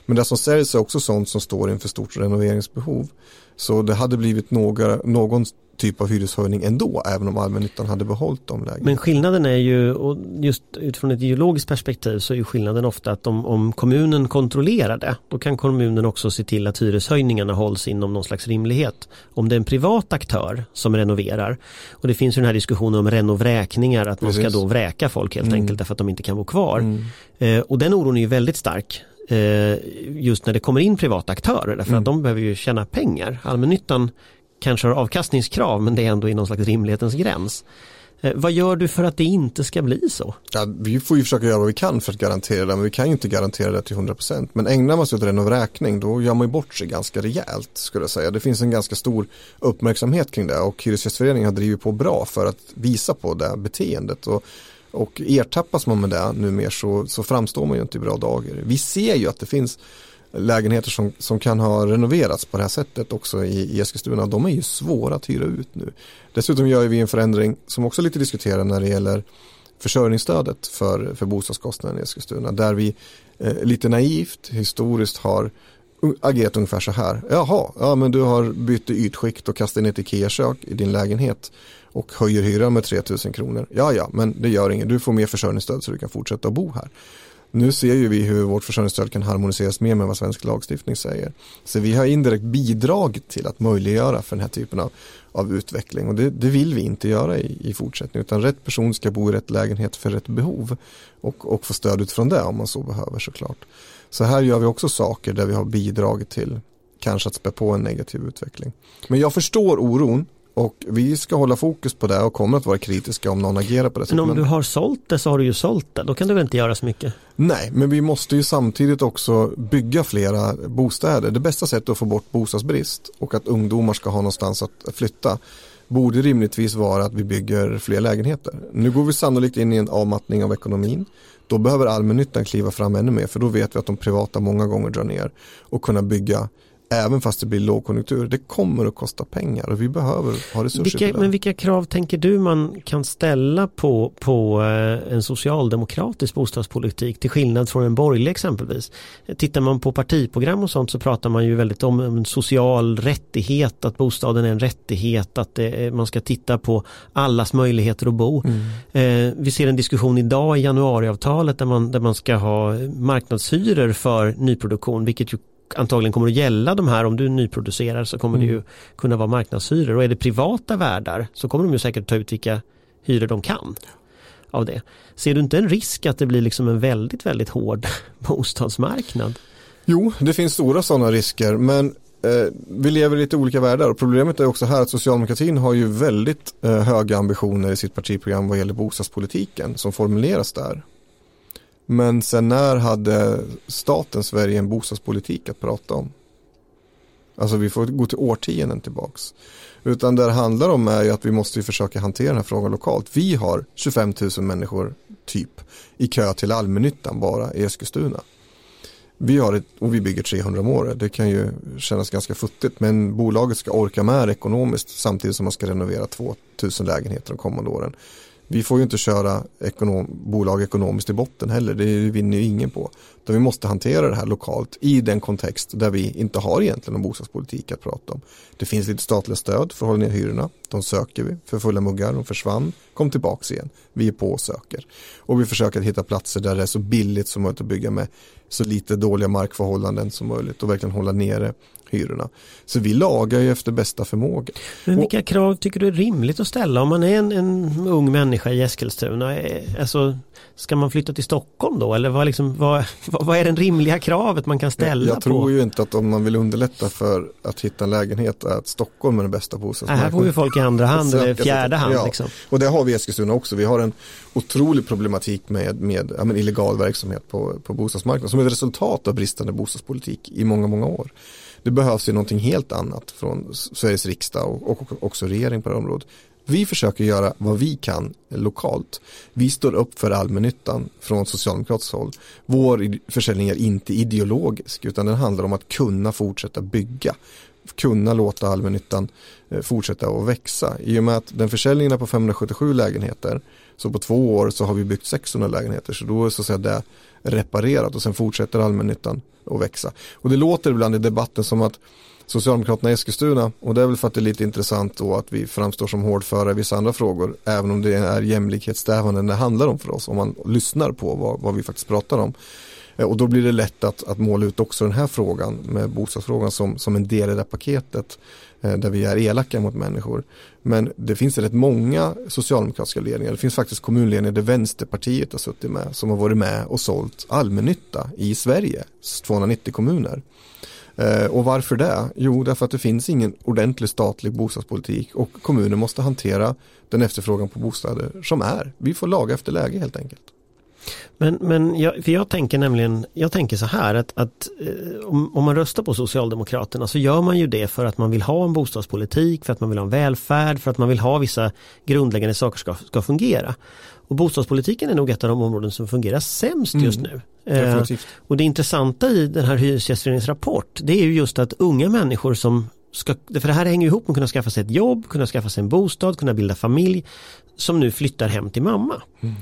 Men det som säljs är också sånt som står inför stort renoveringsbehov. Så det hade blivit några, någon typ av hyreshöjning ändå, även om allmännyttan hade behållit de lägena. Men skillnaden är ju, och just utifrån ett geologiskt perspektiv så är ju skillnaden ofta att om, om kommunen kontrollerar det, då kan kommunen också se till att hyreshöjningarna hålls inom någon slags rimlighet. Om det är en privat aktör som renoverar, och det finns ju den här diskussionen om renovräkningar, att Precis. man ska då vräka folk helt mm. enkelt därför att de inte kan bo kvar. Mm. Eh, och den oron är ju väldigt stark just när det kommer in privata aktörer därför mm. att de behöver ju tjäna pengar. Allmännyttan kanske har avkastningskrav men det är ändå i någon slags rimlighetens gräns. Eh, vad gör du för att det inte ska bli så? Ja, vi får ju försöka göra vad vi kan för att garantera det, men vi kan ju inte garantera det till 100%. Men ägnar man sig åt renovräkning då gör man ju bort sig ganska rejält skulle jag säga. Det finns en ganska stor uppmärksamhet kring det och Hyresgästföreningen har drivit på bra för att visa på det beteendet. Och, och ertappas man med det numera så, så framstår man ju inte i bra dagar. Vi ser ju att det finns lägenheter som, som kan ha renoverats på det här sättet också i, i Eskilstuna. De är ju svåra att hyra ut nu. Dessutom gör vi en förändring som också lite diskuterar när det gäller försörjningsstödet för, för bostadskostnaden i Eskilstuna. Där vi eh, lite naivt historiskt har agerat ungefär så här. Jaha, ja men du har bytt ytskikt och kastat in ett Ikea-kök i din lägenhet och höjer hyran med 3000 kronor. Ja, ja, men det gör inget. Du får mer försörjningsstöd så du kan fortsätta att bo här. Nu ser ju vi hur vårt försörjningsstöd kan harmoniseras mer med vad svensk lagstiftning säger. Så vi har indirekt bidragit till att möjliggöra för den här typen av, av utveckling och det, det vill vi inte göra i, i fortsättningen utan rätt person ska bo i rätt lägenhet för rätt behov och, och få stöd utifrån det om man så behöver såklart. Så här gör vi också saker där vi har bidragit till kanske att spä på en negativ utveckling. Men jag förstår oron och vi ska hålla fokus på det och kommer att vara kritiska om någon agerar på det sättet. Men om du har sålt det så har du ju sålt det. Då kan du väl inte göra så mycket? Nej, men vi måste ju samtidigt också bygga flera bostäder. Det bästa sättet att få bort bostadsbrist och att ungdomar ska ha någonstans att flytta borde rimligtvis vara att vi bygger fler lägenheter. Nu går vi sannolikt in i en avmattning av ekonomin. Då behöver allmännyttan kliva fram ännu mer för då vet vi att de privata många gånger drar ner och kunna bygga även fast det blir lågkonjunktur. Det kommer att kosta pengar och vi behöver ha resurser vilka, Men vilka krav tänker du man kan ställa på, på eh, en socialdemokratisk bostadspolitik till skillnad från en borgerlig exempelvis? Tittar man på partiprogram och sånt så pratar man ju väldigt om en social rättighet, att bostaden är en rättighet, att det, man ska titta på allas möjligheter att bo. Mm. Eh, vi ser en diskussion idag i januariavtalet där man, där man ska ha marknadshyror för nyproduktion, vilket ju antagligen kommer att gälla de här om du nyproducerar så kommer mm. det ju kunna vara marknadshyror och är det privata värdar så kommer de ju säkert ta ut vilka hyror de kan av det. Ser du inte en risk att det blir liksom en väldigt väldigt hård <laughs> bostadsmarknad? Jo, det finns stora sådana risker men eh, vi lever i lite olika världar och problemet är också här att socialdemokratin har ju väldigt eh, höga ambitioner i sitt partiprogram vad gäller bostadspolitiken som formuleras där. Men sen när hade staten Sverige en bostadspolitik att prata om? Alltså vi får gå till årtionden tillbaks. Utan det det handlar om är ju att vi måste försöka hantera den här frågan lokalt. Vi har 25 000 människor typ i kö till allmännyttan bara i Eskilstuna. Vi har ett, och vi bygger 300 om året. Det kan ju kännas ganska futtigt men bolaget ska orka med ekonomiskt samtidigt som man ska renovera 2000 lägenheter de kommande åren. Vi får ju inte köra ekonom, bolag ekonomiskt i botten heller, det vinner ju ingen på. Utan vi måste hantera det här lokalt i den kontext där vi inte har egentligen någon bostadspolitik att prata om. Det finns lite statliga stöd för att hålla ner hyrorna. De söker vi för fulla muggar, de försvann, kom tillbaks igen. Vi är på och söker. Och vi försöker hitta platser där det är så billigt som möjligt att bygga med så lite dåliga markförhållanden som möjligt och verkligen hålla nere hyrorna. Så vi lagar ju efter bästa förmåga. Men vilka krav tycker du är rimligt att ställa om man är en, en ung människa i Eskilstuna? Alltså, ska man flytta till Stockholm då eller vad, liksom, vad, <laughs> vad är det rimliga kravet man kan ställa Jag, jag tror på? ju inte att om man vill underlätta för att hitta en lägenhet att Stockholm är den bästa bostadsmarknaden. Här får vi folk i andra hand eller fjärde hand. Ja. Liksom. Och det har vi i Eskilstuna också. Vi har en otrolig problematik med, med ja, illegal verksamhet på, på bostadsmarknaden som är ett resultat av bristande bostadspolitik i många, många år. Det behövs ju någonting helt annat från Sveriges riksdag och, och också regering på det området. Vi försöker göra vad vi kan lokalt. Vi står upp för allmännyttan från socialdemokratiskt håll. Vår försäljning är inte ideologisk utan den handlar om att kunna fortsätta bygga. Kunna låta allmännyttan eh, fortsätta att växa. I och med att den försäljningen är på 577 lägenheter så på två år så har vi byggt 600 lägenheter så då är så att säga det reparerat och sen fortsätter allmännyttan att växa. Och det låter ibland i debatten som att Socialdemokraterna i Eskilstuna och det är väl för att det är lite intressant då att vi framstår som hårdföra i vissa andra frågor även om det är jämlikhetssträvanden det handlar om för oss om man lyssnar på vad, vad vi faktiskt pratar om. Eh, och då blir det lätt att, att måla ut också den här frågan med bostadsfrågan som, som en del i det här paketet Eh, där vi är elaka mot människor. Men det finns rätt många socialdemokratiska ledningar. Det finns faktiskt kommunledningar där Vänsterpartiet har suttit med som har varit med och sålt allmännytta i Sverige, 290 kommuner. Eh, och varför det? Jo, därför att det finns ingen ordentlig statlig bostadspolitik och kommuner måste hantera den efterfrågan på bostäder som är. Vi får laga efter läge helt enkelt. Men, men jag, för jag tänker nämligen, jag tänker så här att, att eh, om, om, man röstar på Socialdemokraterna så gör man ju det för att man vill ha en bostadspolitik, för att man vill ha en välfärd, för att man vill ha vissa grundläggande saker ska, ska fungera. Och bostadspolitiken är nog ett av de områden som fungerar sämst just nu. Mm. Eh, och det intressanta i den här Hyresgästföreningens rapport det är ju just att unga människor som ska, för det här hänger ihop med att kunna skaffa sig ett jobb, kunna skaffa sig en bostad, kunna bilda familj som nu flyttar hem till mamma. Mm.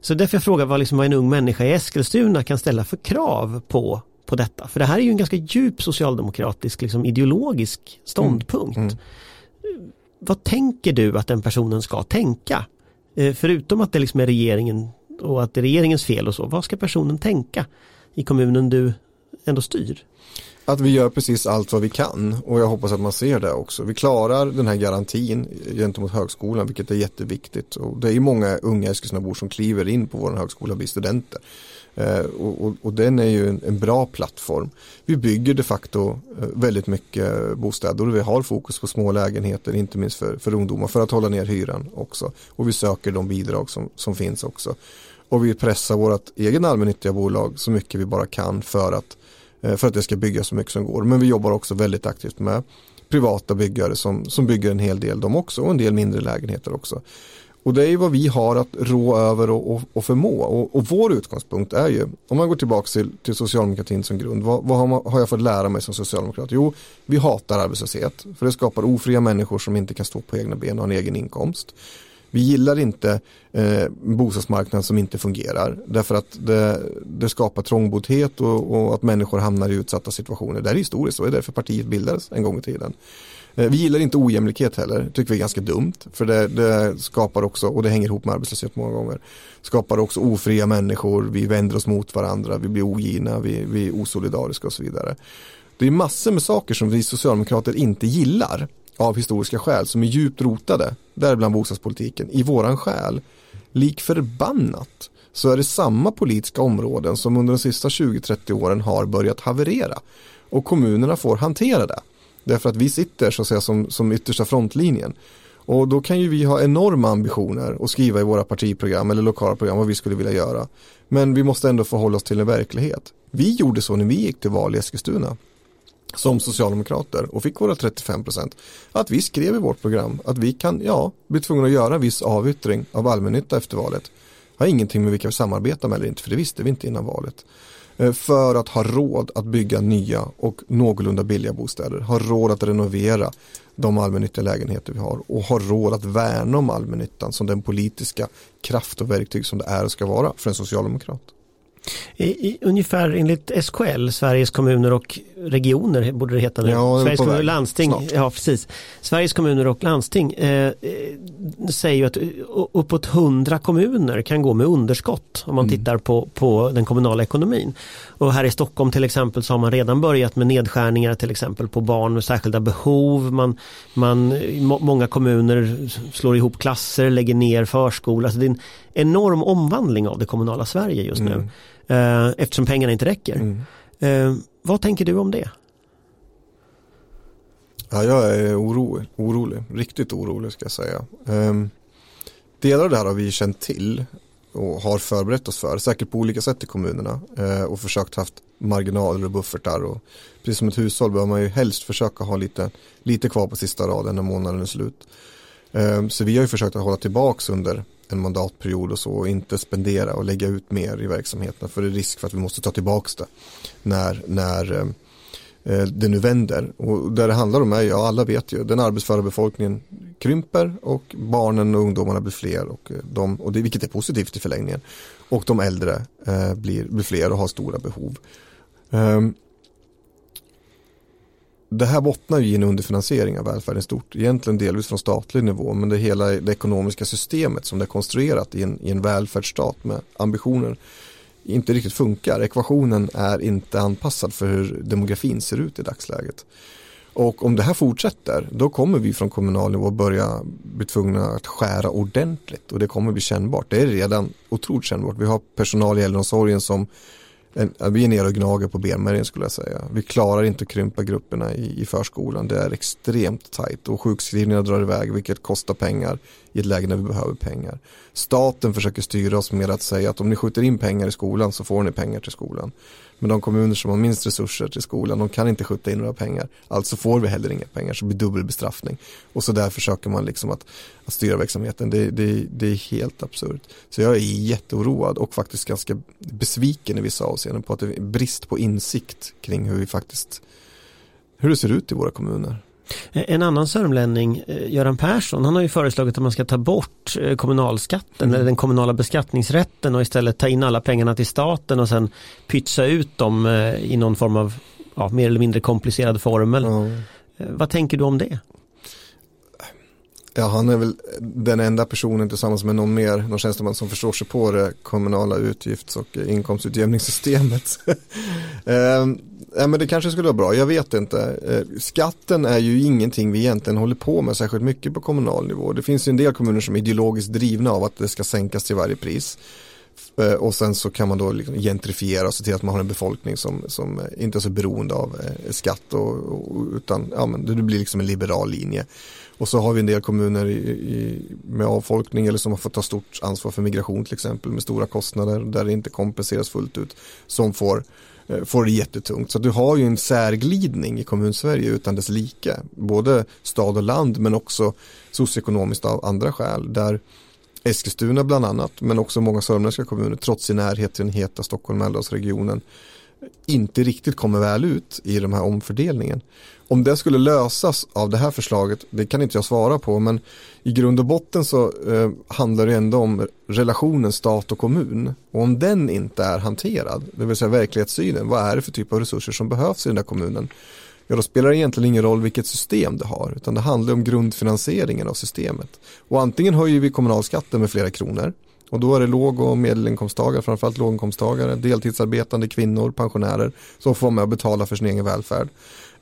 Så därför jag frågar vad, liksom, vad en ung människa i Eskilstuna kan ställa för krav på, på detta. För det här är ju en ganska djup socialdemokratisk liksom, ideologisk ståndpunkt. Mm. Mm. Vad tänker du att den personen ska tänka? Eh, förutom att det liksom är regeringen och att det är regeringens fel och så. Vad ska personen tänka i kommunen du ändå styr? Att vi gör precis allt vad vi kan och jag hoppas att man ser det också. Vi klarar den här garantin gentemot högskolan vilket är jätteviktigt. Och det är många unga Eskilstunabor som kliver in på vår högskola och blir studenter. Eh, och, och, och, den är ju en, en, bra plattform. Vi bygger de facto eh, väldigt mycket bostäder och vi har fokus på små lägenheter, inte minst för, för ungdomar, för att hålla ner hyran också. Och vi söker de bidrag som, som finns också. Och vi pressar vårt egen allmännyttiga bolag så mycket vi bara kan för att Eh, för att det ska byggas så mycket som går. Men vi jobbar också väldigt aktivt med privata byggare som, som bygger en hel del de också och en del mindre lägenheter också. Och det är ju vad vi har att rå över och, och, och förmå. Och, och, vår utgångspunkt är ju, om man går tillbaka till, till socialdemokratin som grund, vad, vad har, man, har, jag fått lära mig som socialdemokrat? Jo, vi hatar arbetslöshet, för det skapar ofria människor som inte kan stå på egna ben och ha en egen inkomst. Vi gillar inte eh, bostadsmarknaden som inte fungerar. Därför att det, det skapar trångboddhet och, och, att människor hamnar i utsatta situationer. Det är historiskt, och det är därför partiet bildades en gång i tiden. Eh, vi gillar inte ojämlikhet heller, tycker vi är ganska dumt. För det, det, skapar också, och det hänger ihop med arbetslöshet många gånger, skapar också ofria människor, vi vänder oss mot varandra, vi blir ogina, vi, vi är osolidariska och så vidare. Det är massor med saker som vi socialdemokrater inte gillar av historiska skäl som är djupt rotade, däribland bostadspolitiken, i våran själ. Lik förbannat så är det samma politiska områden som under de sista 20-30 åren har börjat haverera. Och kommunerna får hantera det. Därför att vi sitter så att säga som, som yttersta frontlinjen. Och då kan ju vi ha enorma ambitioner och skriva i våra partiprogram eller lokala program vad vi skulle vilja göra. Men vi måste ändå förhålla oss till en verklighet. Vi gjorde så när vi gick till val i Eskilstuna som socialdemokrater och fick våra 35 procent. Att vi skrev i vårt program att vi kan, ja, bli tvungna att göra viss avyttring av allmännytta efter valet. Har ingenting med vilka vi samarbetar med eller inte, för det visste vi inte innan valet. Eh, för att ha råd att bygga nya och någorlunda billiga bostäder. Ha råd att renovera de allmännyttiga lägenheter vi har och ha råd att värna om allmännyttan som den politiska kraft och verktyg som det är och ska vara för en socialdemokrat. I, i, ungefär enligt SKL, Sveriges kommuner och regioner borde det heta nu. Ja, Sveriges kommuner och landsting. Snart. Ja, precis. Sveriges kommuner och landsting eh, säger ju att uppåt hundra kommuner kan gå med underskott om man mm. tittar på, på den kommunala ekonomin. Och här i Stockholm till exempel så har man redan börjat med nedskärningar till exempel på barn med särskilda behov. Man, man, må, många kommuner slår ihop klasser, lägger ner förskola. Alltså det är en enorm omvandling av det kommunala Sverige just nu. Mm. Eh, eftersom pengarna inte räcker. Mm. Eh, vad tänker du om det? Ja, jag är orolig, orolig, riktigt orolig ska jag säga. Um, delar av det här har vi känt till och har förberett oss för, säkert på olika sätt i kommunerna uh, och försökt haft marginaler och buffertar och precis som ett hushåll bör man ju helst försöka ha lite, lite kvar på sista raden när månaden är slut. Um, så vi har ju försökt att hålla tillbaks under en mandatperiod och så och inte spendera och lägga ut mer i verksamheten för det är risk för att vi måste ta tillbaka det när, när eh, eh, det nu vänder. Och där det handlar om är, ja alla vet ju, den arbetsföra befolkningen krymper och barnen och ungdomarna blir fler och eh, de, och det, vilket är positivt i förlängningen. Och de äldre eh, blir, blir fler och har stora behov. Um, det här bottnar ju i en underfinansiering av välfärden stort. Egentligen delvis från statlig nivå men det hela det ekonomiska systemet som det är konstruerat i en, i en välfärdsstat med ambitioner inte riktigt funkar. Ekvationen är inte anpassad för hur demografin ser ut i dagsläget. Och om det här fortsätter då kommer vi från kommunal nivå börja bli tvungna att skära ordentligt och det kommer bli kännbart. Det är redan otroligt kännbart. Vi har personal i äldreomsorgen som vi är nere och gnager på benmärgen skulle jag säga. Vi klarar inte att krympa grupperna i, i förskolan. Det är extremt tajt och sjukskrivningarna drar iväg vilket kostar pengar i ett läge när vi behöver pengar. Staten försöker styra oss med att säga att om ni skjuter in pengar i skolan så får ni pengar till skolan. Men de kommuner som har minst resurser till skolan, de kan inte skjuta in några pengar. Alltså får vi heller inga pengar, så det blir dubbel bestraffning. Och så där försöker man liksom att, att styra verksamheten. Det, det, det är helt absurt. Så jag är jätteoroad och faktiskt ganska besviken i vissa avseenden på att det är brist på insikt kring hur vi faktiskt, hur det ser ut i våra kommuner. En annan sörmlänning, eh, Göran Persson, han har ju föreslagit att man ska ta bort eh, kommunalskatten mm. eller den kommunala beskattningsrätten och istället ta in alla pengarna till staten och sen pytsa ut dem eh, i någon form av ja, mer eller mindre komplicerad formel. Mm. Vad tänker du om det? Ja, han är väl den enda personen tillsammans med någon mer, någon tjänsteman som förstår sig på det kommunala utgifts och inkomstutjämningssystemet. <laughs> ja, men det kanske skulle vara bra, jag vet inte. Eh, skatten är ju ingenting vi egentligen håller på med särskilt mycket på kommunal nivå. Det finns ju en del kommuner som är ideologiskt drivna av att det ska sänkas till varje pris. Eh, och sen så kan man då liksom gentrifiera och se till att man har en befolkning som, som inte är så beroende av eh, skatt och, och, utan ja, men det blir liksom en liberal linje. Och så har vi en del kommuner i, i, med avfolkning eller som har fått ta stort ansvar för migration till exempel med stora kostnader där det inte kompenseras fullt ut som får, Eh, får det jättetungt. Så du har ju en särglidning i kommunsverige utan dess like. Både stad och land men också socioekonomiskt av andra skäl där Eskilstuna bland annat men också många sörmländska kommuner trots sin närhet till den heta Stockholm-Mälardalsregionen inte riktigt kommer väl ut i den här omfördelningen. Om det skulle lösas av det här förslaget, det kan inte jag svara på, men i grund och botten så eh, handlar det ändå om relationen stat och kommun. Och om den inte är hanterad, det vill säga verklighetssynen, vad är det för typ av resurser som behövs i den där kommunen? Ja, då spelar det egentligen ingen roll vilket system det har, utan det handlar om grundfinansieringen av systemet. Och antingen höjer vi kommunalskatten med flera kronor, och då är det låg och medelinkomsttagare, framförallt låginkomsttagare, deltidsarbetande kvinnor, pensionärer som får vara med och betala för sin egen välfärd.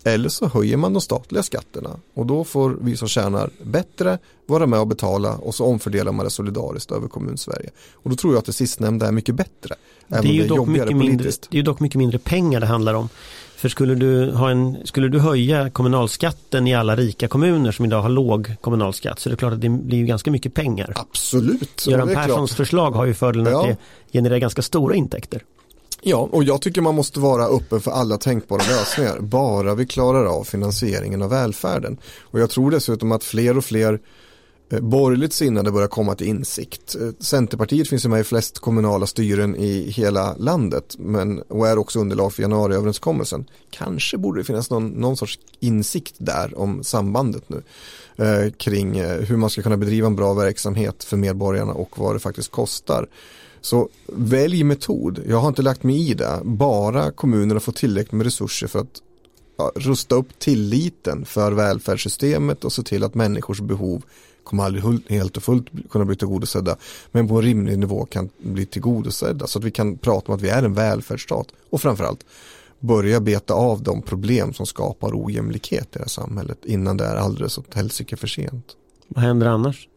Eller så höjer man de statliga skatterna och då får vi som tjänar bättre vara med och betala och så omfördelar man det solidariskt över kommunsverige. Och då tror jag att det sistnämnda är mycket bättre. Det är, ju det är dock mycket mindre, det är dock mycket mindre pengar det handlar om. För skulle du, ha en, skulle du höja kommunalskatten i alla rika kommuner som idag har låg kommunalskatt så är det klart att det blir ju ganska mycket pengar. Absolut. Göran Perssons klart. förslag har ju fördelen ja. att det genererar ganska stora intäkter. Ja, och jag tycker man måste vara öppen för alla tänkbara lösningar, bara vi klarar av finansieringen av välfärden. Och jag tror dessutom att fler och fler eh, borgerligt sinnade börjar komma till insikt. Eh, Centerpartiet finns ju med i flest kommunala styren i hela landet men, och är också underlag för januariöverenskommelsen. Kanske borde det finnas någon, någon sorts insikt där om sambandet nu eh, kring eh, hur man ska kunna bedriva en bra verksamhet för medborgarna och vad det faktiskt kostar. Så välj metod. Jag har inte lagt mig i det. Bara kommunerna får tillräckligt med resurser för att ja, rusta upp tilliten för välfärdssystemet och se till att människors behov kommer aldrig helt och fullt kunna bli tillgodosedda men på en rimlig nivå kan bli tillgodosedda så att vi kan prata om att vi är en välfärdsstat och framförallt börja beta av de problem som skapar ojämlikhet i det här samhället innan det är alldeles åt helsike för sent. Vad händer annars?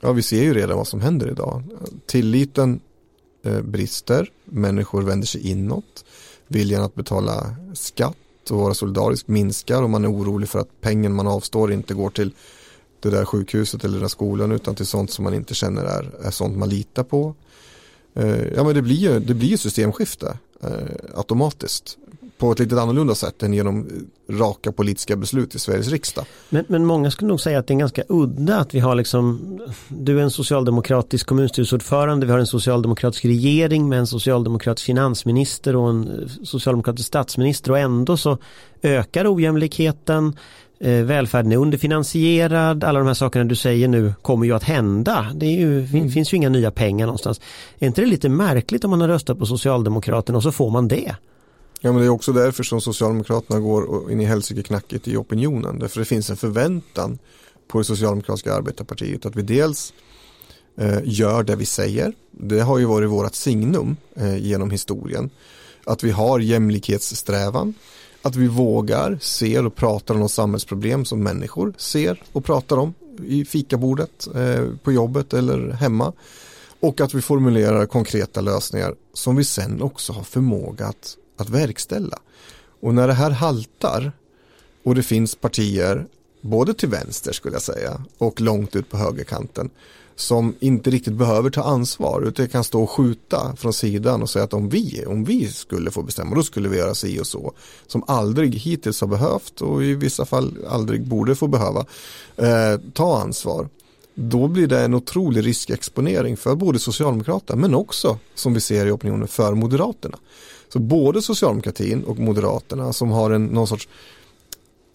Ja, vi ser ju redan vad som händer idag. Tilliten eh, brister, människor vänder sig inåt, viljan att betala skatt och vara solidarisk minskar och man är orolig för att pengen man avstår inte går till det där sjukhuset eller den där skolan utan till sånt som man inte känner är, är sånt man litar på. Eh, ja men det blir ju det blir systemskifte eh, automatiskt på ett lite annorlunda sätt än genom raka politiska beslut i Sveriges riksdag. Men, men många skulle nog säga att det är ganska udda att vi har liksom, du är en socialdemokratisk kommunstyrelseordförande, vi har en socialdemokratisk regering med en socialdemokratisk finansminister och en socialdemokratisk statsminister och ändå så ökar ojämlikheten, eh, välfärden är underfinansierad, alla de här sakerna du säger nu kommer ju att hända. Det ju, mm. finns ju inga nya pengar någonstans. Är inte det lite märkligt om man har röstat på Socialdemokraterna och så får man det? Ja men det är också därför som Socialdemokraterna går in i helsikeknacket i opinionen. Därför det finns en förväntan på det socialdemokratiska arbetarpartiet att vi dels eh, gör det vi säger. Det har ju varit vårt signum eh, genom historien. Att vi har jämlikhetssträvan. Att vi vågar, ser och pratar om de samhällsproblem som människor ser och pratar om i fikabordet, eh, på jobbet eller hemma. Och att vi formulerar konkreta lösningar som vi sen också har förmåga att att verkställa. Och när det här haltar och det finns partier både till vänster skulle jag säga och långt ut på högerkanten som inte riktigt behöver ta ansvar utan kan stå och skjuta från sidan och säga att om vi, om vi skulle få bestämma då skulle vi göra si och så som aldrig hittills har behövt och i vissa fall aldrig borde få behöva eh, ta ansvar då blir det en otrolig riskexponering för både Socialdemokraterna men också som vi ser i opinionen för Moderaterna. Så både socialdemokratin och moderaterna som har en, någon sorts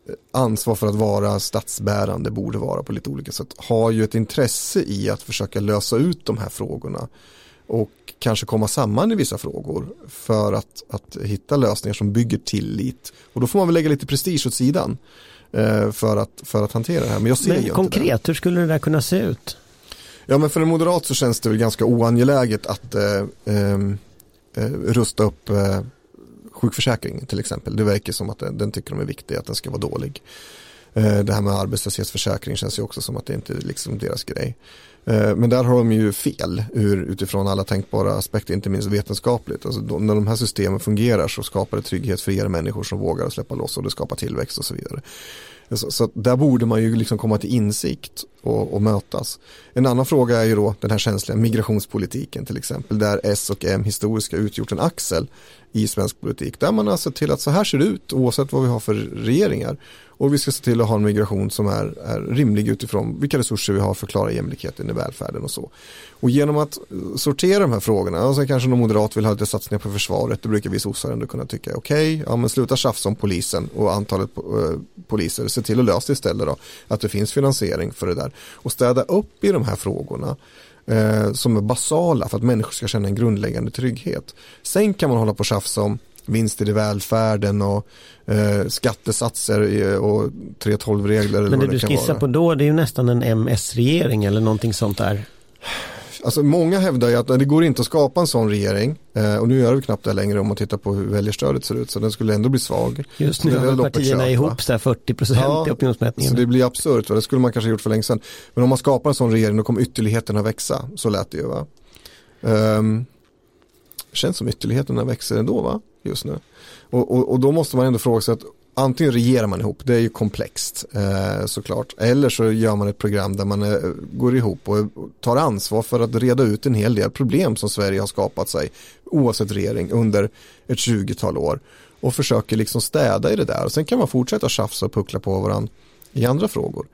eh, ansvar för att vara statsbärande, borde vara på lite olika sätt, har ju ett intresse i att försöka lösa ut de här frågorna och kanske komma samman i vissa frågor för att, att hitta lösningar som bygger tillit. Och då får man väl lägga lite prestige åt sidan eh, för, att, för att hantera det här. Men jag ser men ju konkret, inte det. hur skulle det där kunna se ut? Ja men för en moderat så känns det väl ganska oangeläget att eh, eh, eh, rusta upp eh, sjukförsäkringen till exempel. Det verkar som att den, den, tycker de är viktig, att den ska vara dålig. Eh, det här med arbetslöshetsförsäkring känns ju också som att det inte är liksom deras grej. Eh, men där har de ju fel ur, utifrån alla tänkbara aspekter, inte minst vetenskapligt. Alltså då, när de här systemen fungerar så skapar det trygghet för er människor som vågar släppa loss och det skapar tillväxt och så vidare. Så, så där borde man ju liksom komma till insikt och, och, mötas. En annan fråga är ju då den här känsliga migrationspolitiken till exempel där S och M historiskt har utgjort en axel i svensk politik där man har sett till att så här ser det ut oavsett vad vi har för regeringar och vi ska se till att ha en migration som är, är rimlig utifrån vilka resurser vi har för att klara jämlikheten i välfärden och så. Och genom att eh, sortera de här frågorna, och sen kanske någon moderat vill ha lite satsningar på försvaret, det brukar vi sossar ändå kunna tycka, okej, okay, ja men sluta tjafsa om polisen och antalet eh, poliser, se till att lösa det istället då, att det finns finansiering för det där. Och städa upp i de här frågorna eh, som är basala för att människor ska känna en grundläggande trygghet. Sen kan man hålla på och tjafsa om vinster i välfärden och eh, skattesatser och 3.12-regler. Men det, det du skissar på då det är ju nästan en MS-regering eller någonting sånt där. Alltså många hävdar ju att det går inte att skapa en sån regering eh, och nu gör det knappt det längre om man tittar på hur väljarstödet ser ut så den skulle ändå bli svag. Just nu har partierna ihop så 40 procent ja, i opinionsmätningen. Så det blir absurt, det skulle man kanske gjort för länge sedan. Men om man skapar en sån regering då kommer ytterligheterna växa, så lät det ju va. Um, känns som ytterligheterna växer ändå va, just nu. Och, och, och då måste man ändå fråga sig att antingen regerar man ihop, det är ju komplext eh, såklart. Eller så gör man ett program där man eh, går ihop och tar ansvar för att reda ut en hel del problem som Sverige har skapat sig oavsett regering under ett 20-tal år. Och försöker liksom städa i det där. Och sen kan man fortsätta tjafsa och puckla på varandra i andra frågor.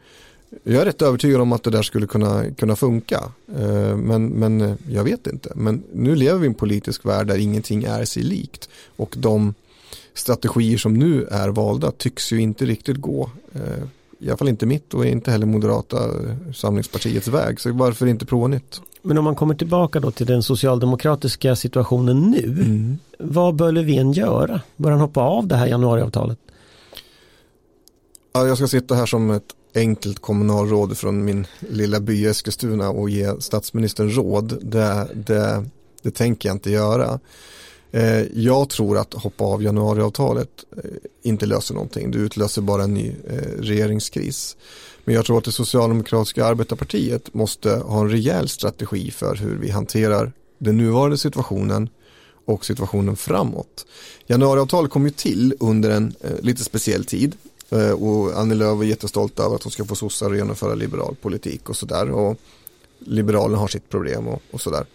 Jag är rätt övertygad om att det där skulle kunna, kunna funka. Eh, men, men eh, jag vet inte. Men nu lever vi i en politisk värld där ingenting är sig likt. Och de strategier som nu är valda tycks ju inte riktigt gå. Eh, I alla fall inte mitt och inte heller Moderata samlingspartiets väg. Så varför inte prova nytt? Men om man kommer tillbaka då till den socialdemokratiska situationen nu. Mm. Vad bör Löfven göra? Bör han hoppa av det här januariavtalet? Ja, jag ska sitta här som ett enkelt kommunalråd från min lilla by Eskilstuna och ge statsministern råd. Det, det, det tänker jag inte göra. Eh, jag tror att hoppa av januariavtalet eh, inte löser någonting. Det utlöser bara en ny eh, regeringskris. Men jag tror att det socialdemokratiska arbetarpartiet måste ha en rejäl strategi för hur vi hanterar den nuvarande situationen och situationen framåt. Januariavtalet kom ju till under en eh, lite speciell tid eh, och Annie Lööf är jättestolt över att hon ska få sossar att genomföra liberal politik och sådär. Och Liberalerna har sitt problem och, och sådär.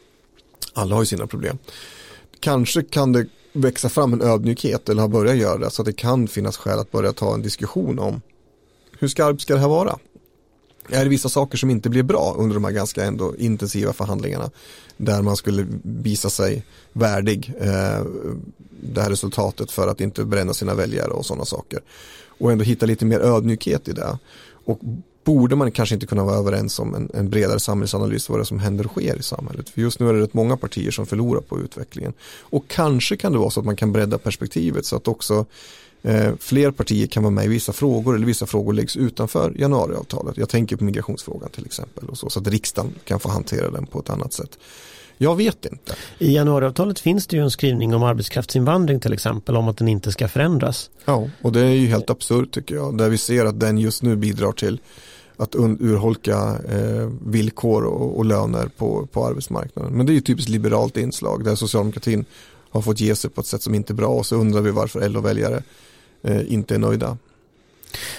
Alla har ju sina problem kanske kan det växa fram en ödmjukhet eller har börjat göra det så att det kan finnas skäl att börja ta en diskussion om hur skarpt ska det här vara? Är det vissa saker som inte blir bra under de här ganska ändå intensiva förhandlingarna där man skulle visa sig värdig eh, det här resultatet för att inte bränna sina väljare och sådana saker och ändå hitta lite mer ödmjukhet i det och borde man kanske inte kunna vara överens om en, en bredare samhällsanalys vad det som händer och sker i samhället. För just nu är det rätt många partier som förlorar på utvecklingen. Och kanske kan det vara så att man kan bredda perspektivet så att också eh, fler partier kan vara med i vissa frågor eller vissa frågor läggs utanför januariavtalet. Jag tänker på migrationsfrågan till exempel och så, så att riksdagen kan få hantera den på ett annat sätt. Jag vet inte. I januariavtalet finns det ju en skrivning om arbetskraftsinvandring till exempel om att den inte ska förändras. Ja, och det är ju helt absurt tycker jag. Där vi ser att den just nu bidrar till att urholka eh, villkor och, och, löner på, på arbetsmarknaden. Men det är ju typiskt liberalt inslag där socialdemokratin har fått ge sig på ett sätt som inte är bra och så undrar vi varför LO-väljare eh, inte är nöjda.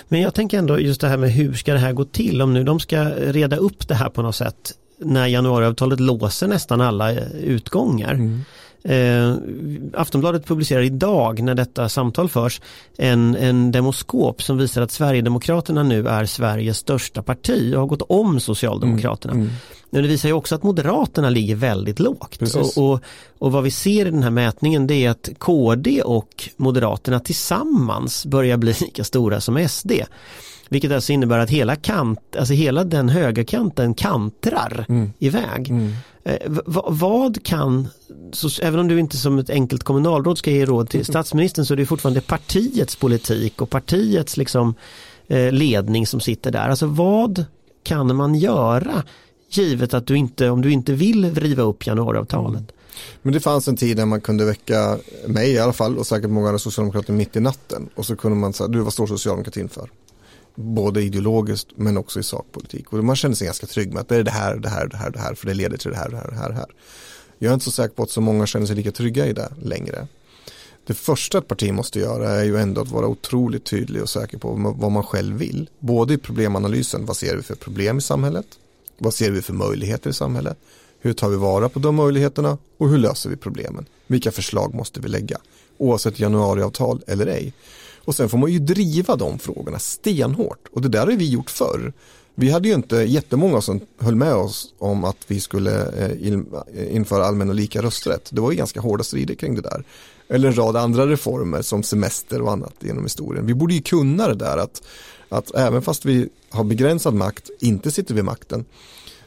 Men jag tänker ändå just det här med hur ska det här gå till om nu de ska reda upp det här på något sätt när januariavtalet låser nästan alla utgångar. Mm. Eh, Aftonbladet publicerar idag när detta samtal förs en, en demoskop som visar att Sverigedemokraterna nu är Sveriges största parti och har gått om Socialdemokraterna. Mm. Mm. Men det visar ju också att Moderaterna ligger väldigt lågt. Och, och, och, vad vi ser i den här mätningen det är att KD och Moderaterna tillsammans börjar bli <laughs> lika stora som SD. Vilket alltså innebär att hela, kant, alltså hela den högerkanten kantrar mm. iväg. Mm. Eh, vad kan, så, även om du inte som ett enkelt kommunalråd ska ge råd till mm. statsministern så är det fortfarande partiets politik och partiets liksom, eh, ledning som sitter där. Alltså vad kan man göra givet att du inte, om du inte vill riva upp januariavtalet? Mm. Men det fanns en tid när man kunde väcka mig i alla fall och säkert många andra socialdemokrater mitt i natten och så kunde man säga, du vad står socialdemokratin för? Både ideologiskt men också i sakpolitik. Och man känner sig ganska trygg med att det är det här, det här, det här, det här, för det leder till det här, det här, det här, det här. Jag är inte så säker på att så många känner sig lika trygga i det längre. Det första ett parti måste göra är ju ändå att vara otroligt tydlig och säker på vad man själv vill. Både i problemanalysen, vad ser vi för problem i samhället? Vad ser vi för möjligheter i samhället? Hur tar vi vara på de möjligheterna och hur löser vi problemen? Vilka förslag måste vi lägga? Oavsett januariavtal eller ej. Och sen får man ju driva de frågorna stenhårt. Och det där har vi gjort förr. Vi hade ju inte jättemånga som höll med oss om att vi skulle eh, eh, införa allmän och lika rösträtt. Det var ju ganska hårda strider kring det där. Eller en rad andra reformer som semester och annat genom historien. Vi borde ju kunna det där att, att även fast vi har begränsad makt, inte sitter vid makten,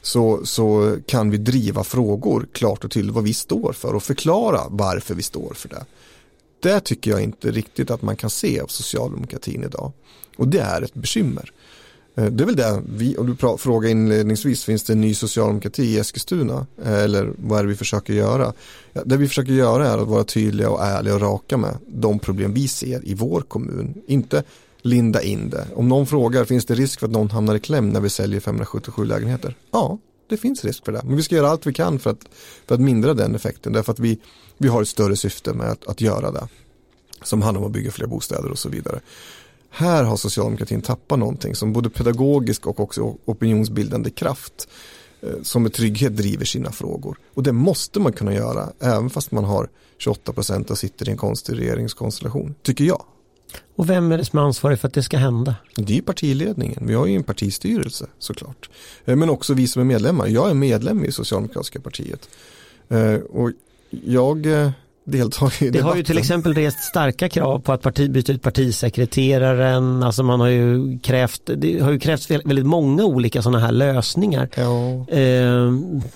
så, så kan vi driva frågor klart och tydligt vad vi står för och förklara varför vi står för det det tycker jag inte riktigt att man kan se av socialdemokratin idag. Och det är ett bekymmer. Eh, det är väl det, vi, om du frågar inledningsvis, finns det en ny socialdemokrati i Eskilstuna? Eh, eller vad är det vi försöker göra? Ja, det vi försöker göra är att vara tydliga och ärliga och raka med de problem vi ser i vår kommun. Inte linda in det. Om någon frågar, finns det risk för att någon hamnar i kläm när vi säljer 577 lägenheter? Ja, det finns risk för det. Men vi ska göra allt vi kan för att, för att mindra den effekten. Därför att vi, vi har ett större syfte med att, att göra det. Som handlar om att bygga fler bostäder och så vidare. Här har socialdemokratin tappat någonting som både pedagogisk och också opinionsbildande kraft eh, som med trygghet driver sina frågor. Och det måste man kunna göra även fast man har 28 procent och sitter i en konstig regeringskonstellation, tycker jag. Och vem är det som är ansvarig för att det ska hända? Det är partiledningen, vi har ju en partistyrelse såklart. Eh, men också vi som är medlemmar, jag är medlem i Socialdemokratiska partiet. Eh, och jag eh, deltar i Det har ju till exempel rest starka krav på att parti, byta ut partisekreteraren, alltså man har ju krävt, det har ju krävts väldigt många olika sådana här lösningar. Ja. Eh,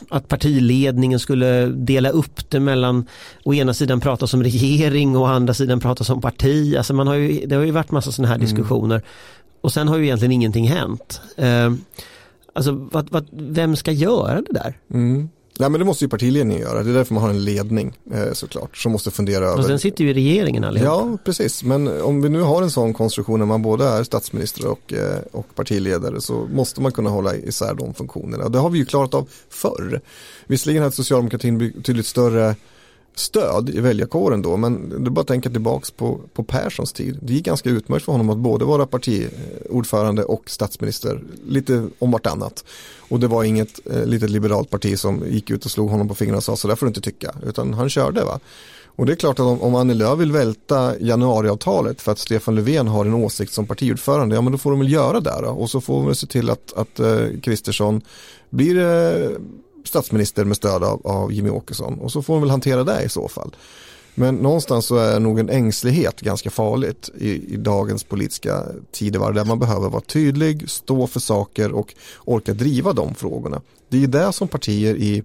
att partiledningen skulle dela upp det mellan å ena sidan prata som regering och å andra sidan prata som parti. Alltså man har ju, det har ju varit massa sådana här Mm. diskussioner. Och sen har ju egentligen ingenting hänt. Eh, alltså vad, vad, vem ska göra det där? Mm. Nej men det måste ju partiledningen göra, det är därför man har en ledning eh, såklart som måste fundera över. Och sen sitter ju i regeringen allihop. Ja, precis. Men om vi nu har en sån konstruktion när man både är statsminister och, eh, och partiledare så måste man kunna hålla isär de funktionerna. Det har vi ju klarat av förr. Visserligen hade socialdemokratin betydligt större stöd i väljarkåren då, men det är bara att tänka tillbaks på, på Perssons tid. Det gick ganska utmärkt för honom att både vara partiordförande och statsminister, lite om vartannat. Och det var inget eh, litet liberalt parti som gick ut och slog honom på fingrarna och sa så där får du inte tycka, utan han körde va. Och det är klart att om, om Annie Lööf vill välta januariavtalet för att Stefan Löfven har en åsikt som partiordförande, ja men då får de väl göra det då. Och så får de väl se till att, att eh, Kristersson blir eh, statsminister med stöd av, av Jimmy Åkesson. Och så får hon väl hantera det i så fall. Men någonstans så är nog en ängslighet ganska farligt i, i dagens politiska tidevarv där man behöver vara tydlig, stå för saker och orka driva de frågorna. Det är ju det som partier i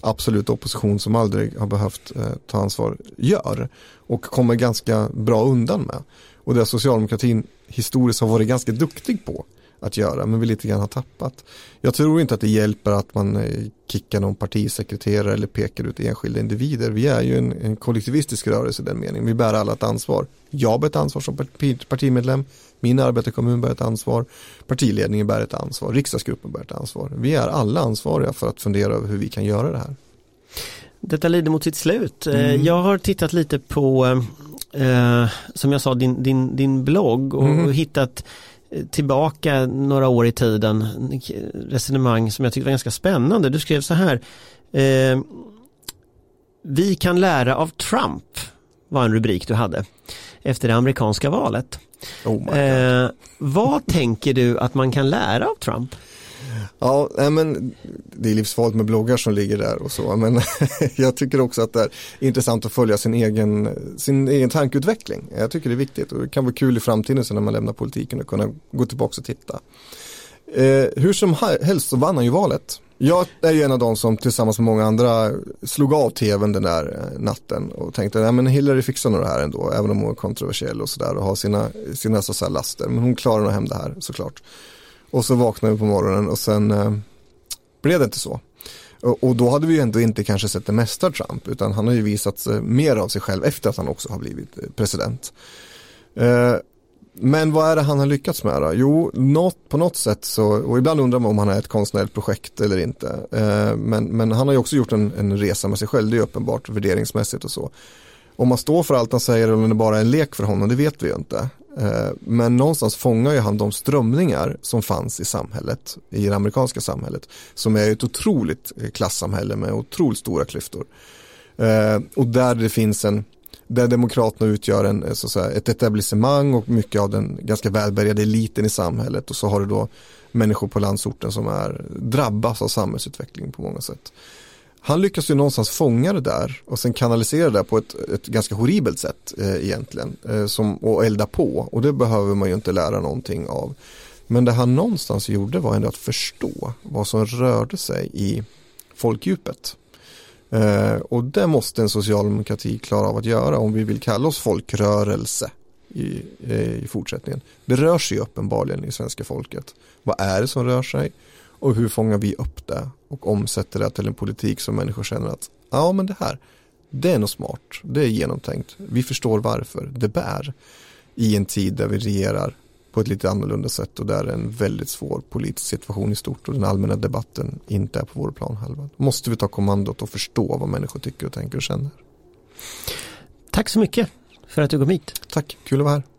absolut opposition som aldrig har behövt eh, ta ansvar gör och kommer ganska bra undan med. Och det socialdemokratin historiskt har varit ganska duktig på att göra men vi lite grann har tappat. Jag tror inte att det hjälper att man eh, kickar någon partisekreterare eller pekar ut enskilda individer. Vi är ju en, en kollektivistisk rörelse i den meningen. Vi bär alla ett ansvar. Jag bär ett ansvar som parti, partimedlem. Min arbetarkommun bär ett ansvar. Partiledningen bär ett ansvar. Riksdagsgruppen bär ett ansvar. Vi är alla ansvariga för att fundera över hur vi kan göra det här. Detta lider mot sitt slut. Eh, Mm. Jag har tittat lite på, eh, som jag sa, din, din, din blogg och Mhm. hittat tillbaka några år i tiden resonemang som jag tyckte var ganska spännande. Du skrev så här. Eh, vi kan lära av Trump var en rubrik du hade efter det amerikanska valet. Oh. Eh, vad tänker du att man kan lära av Trump? Ja, nej, men det är livsfarligt med bloggar som ligger där och så, men <laughs> jag tycker också att det är intressant att följa sin egen, sin egen tankeutveckling. Jag tycker det är viktigt och det kan vara kul i framtiden sen när man lämnar politiken och kunna gå tillbaka och titta. Eh, hur som helst så vann han ju valet. Jag är ju en av de som tillsammans med många andra slog av tvn den där eh, natten och tänkte, att men Hillary fixar nog det här ändå, även om hon är kontroversiell och sådär och har sina, sina så här laster, men hon klarar nog hem det här såklart. Och så vaknade vi på morgonen och sen eh, blev det inte så. Och, och då hade vi ju ändå inte kanske sett det mesta av Trump utan han har ju visat mer av sig själv efter att han också har blivit eh, president. Eh, men vad är det han har lyckats med då? Jo, något, på något sätt så, och ibland undrar man om han är ett konstnärligt projekt eller inte. Eh, men, men han har ju också gjort en, en resa med sig själv, det är uppenbart värderingsmässigt och så. Om man står för allt han säger eller om det bara är en lek för honom, det vet vi ju inte. Eh, men någonstans fångar ju han de strömningar som fanns i samhället, i det amerikanska samhället, som är ett otroligt eh, klassamhälle med otroligt stora klyftor. Eh, och där det finns en, där demokraterna utgör en, så att säga, ett etablissemang och mycket av den ganska välbärgade eliten i samhället och så har du då människor på landsorten som är, drabbas av samhällsutvecklingen på många sätt. Han lyckas ju någonstans fånga det där och sen kanalisera det på ett, ett ganska horribelt sätt eh, egentligen. Eh, som, och elda på och det behöver man ju inte lära någonting av. Men det han någonstans gjorde var ändå att förstå vad som rörde sig i folkdjupet. Eh, och det måste en socialdemokrati klara av att göra om vi vill kalla oss folkrörelse i, eh, i fortsättningen. Det rör sig ju uppenbarligen i svenska folket. Vad är det som rör sig? Och hur fångar vi upp det och omsätter det till en politik som människor känner att ja men det här, det är nog smart, det är genomtänkt, vi förstår varför, det bär i en tid där vi regerar på ett lite annorlunda sätt och där är en väldigt svår politisk situation i stort och den allmänna debatten inte är på vår planhalva. Måste vi ta kommandot och förstå vad människor tycker och tänker och känner. Tack så mycket för att du kom hit. Tack, kul att vara här.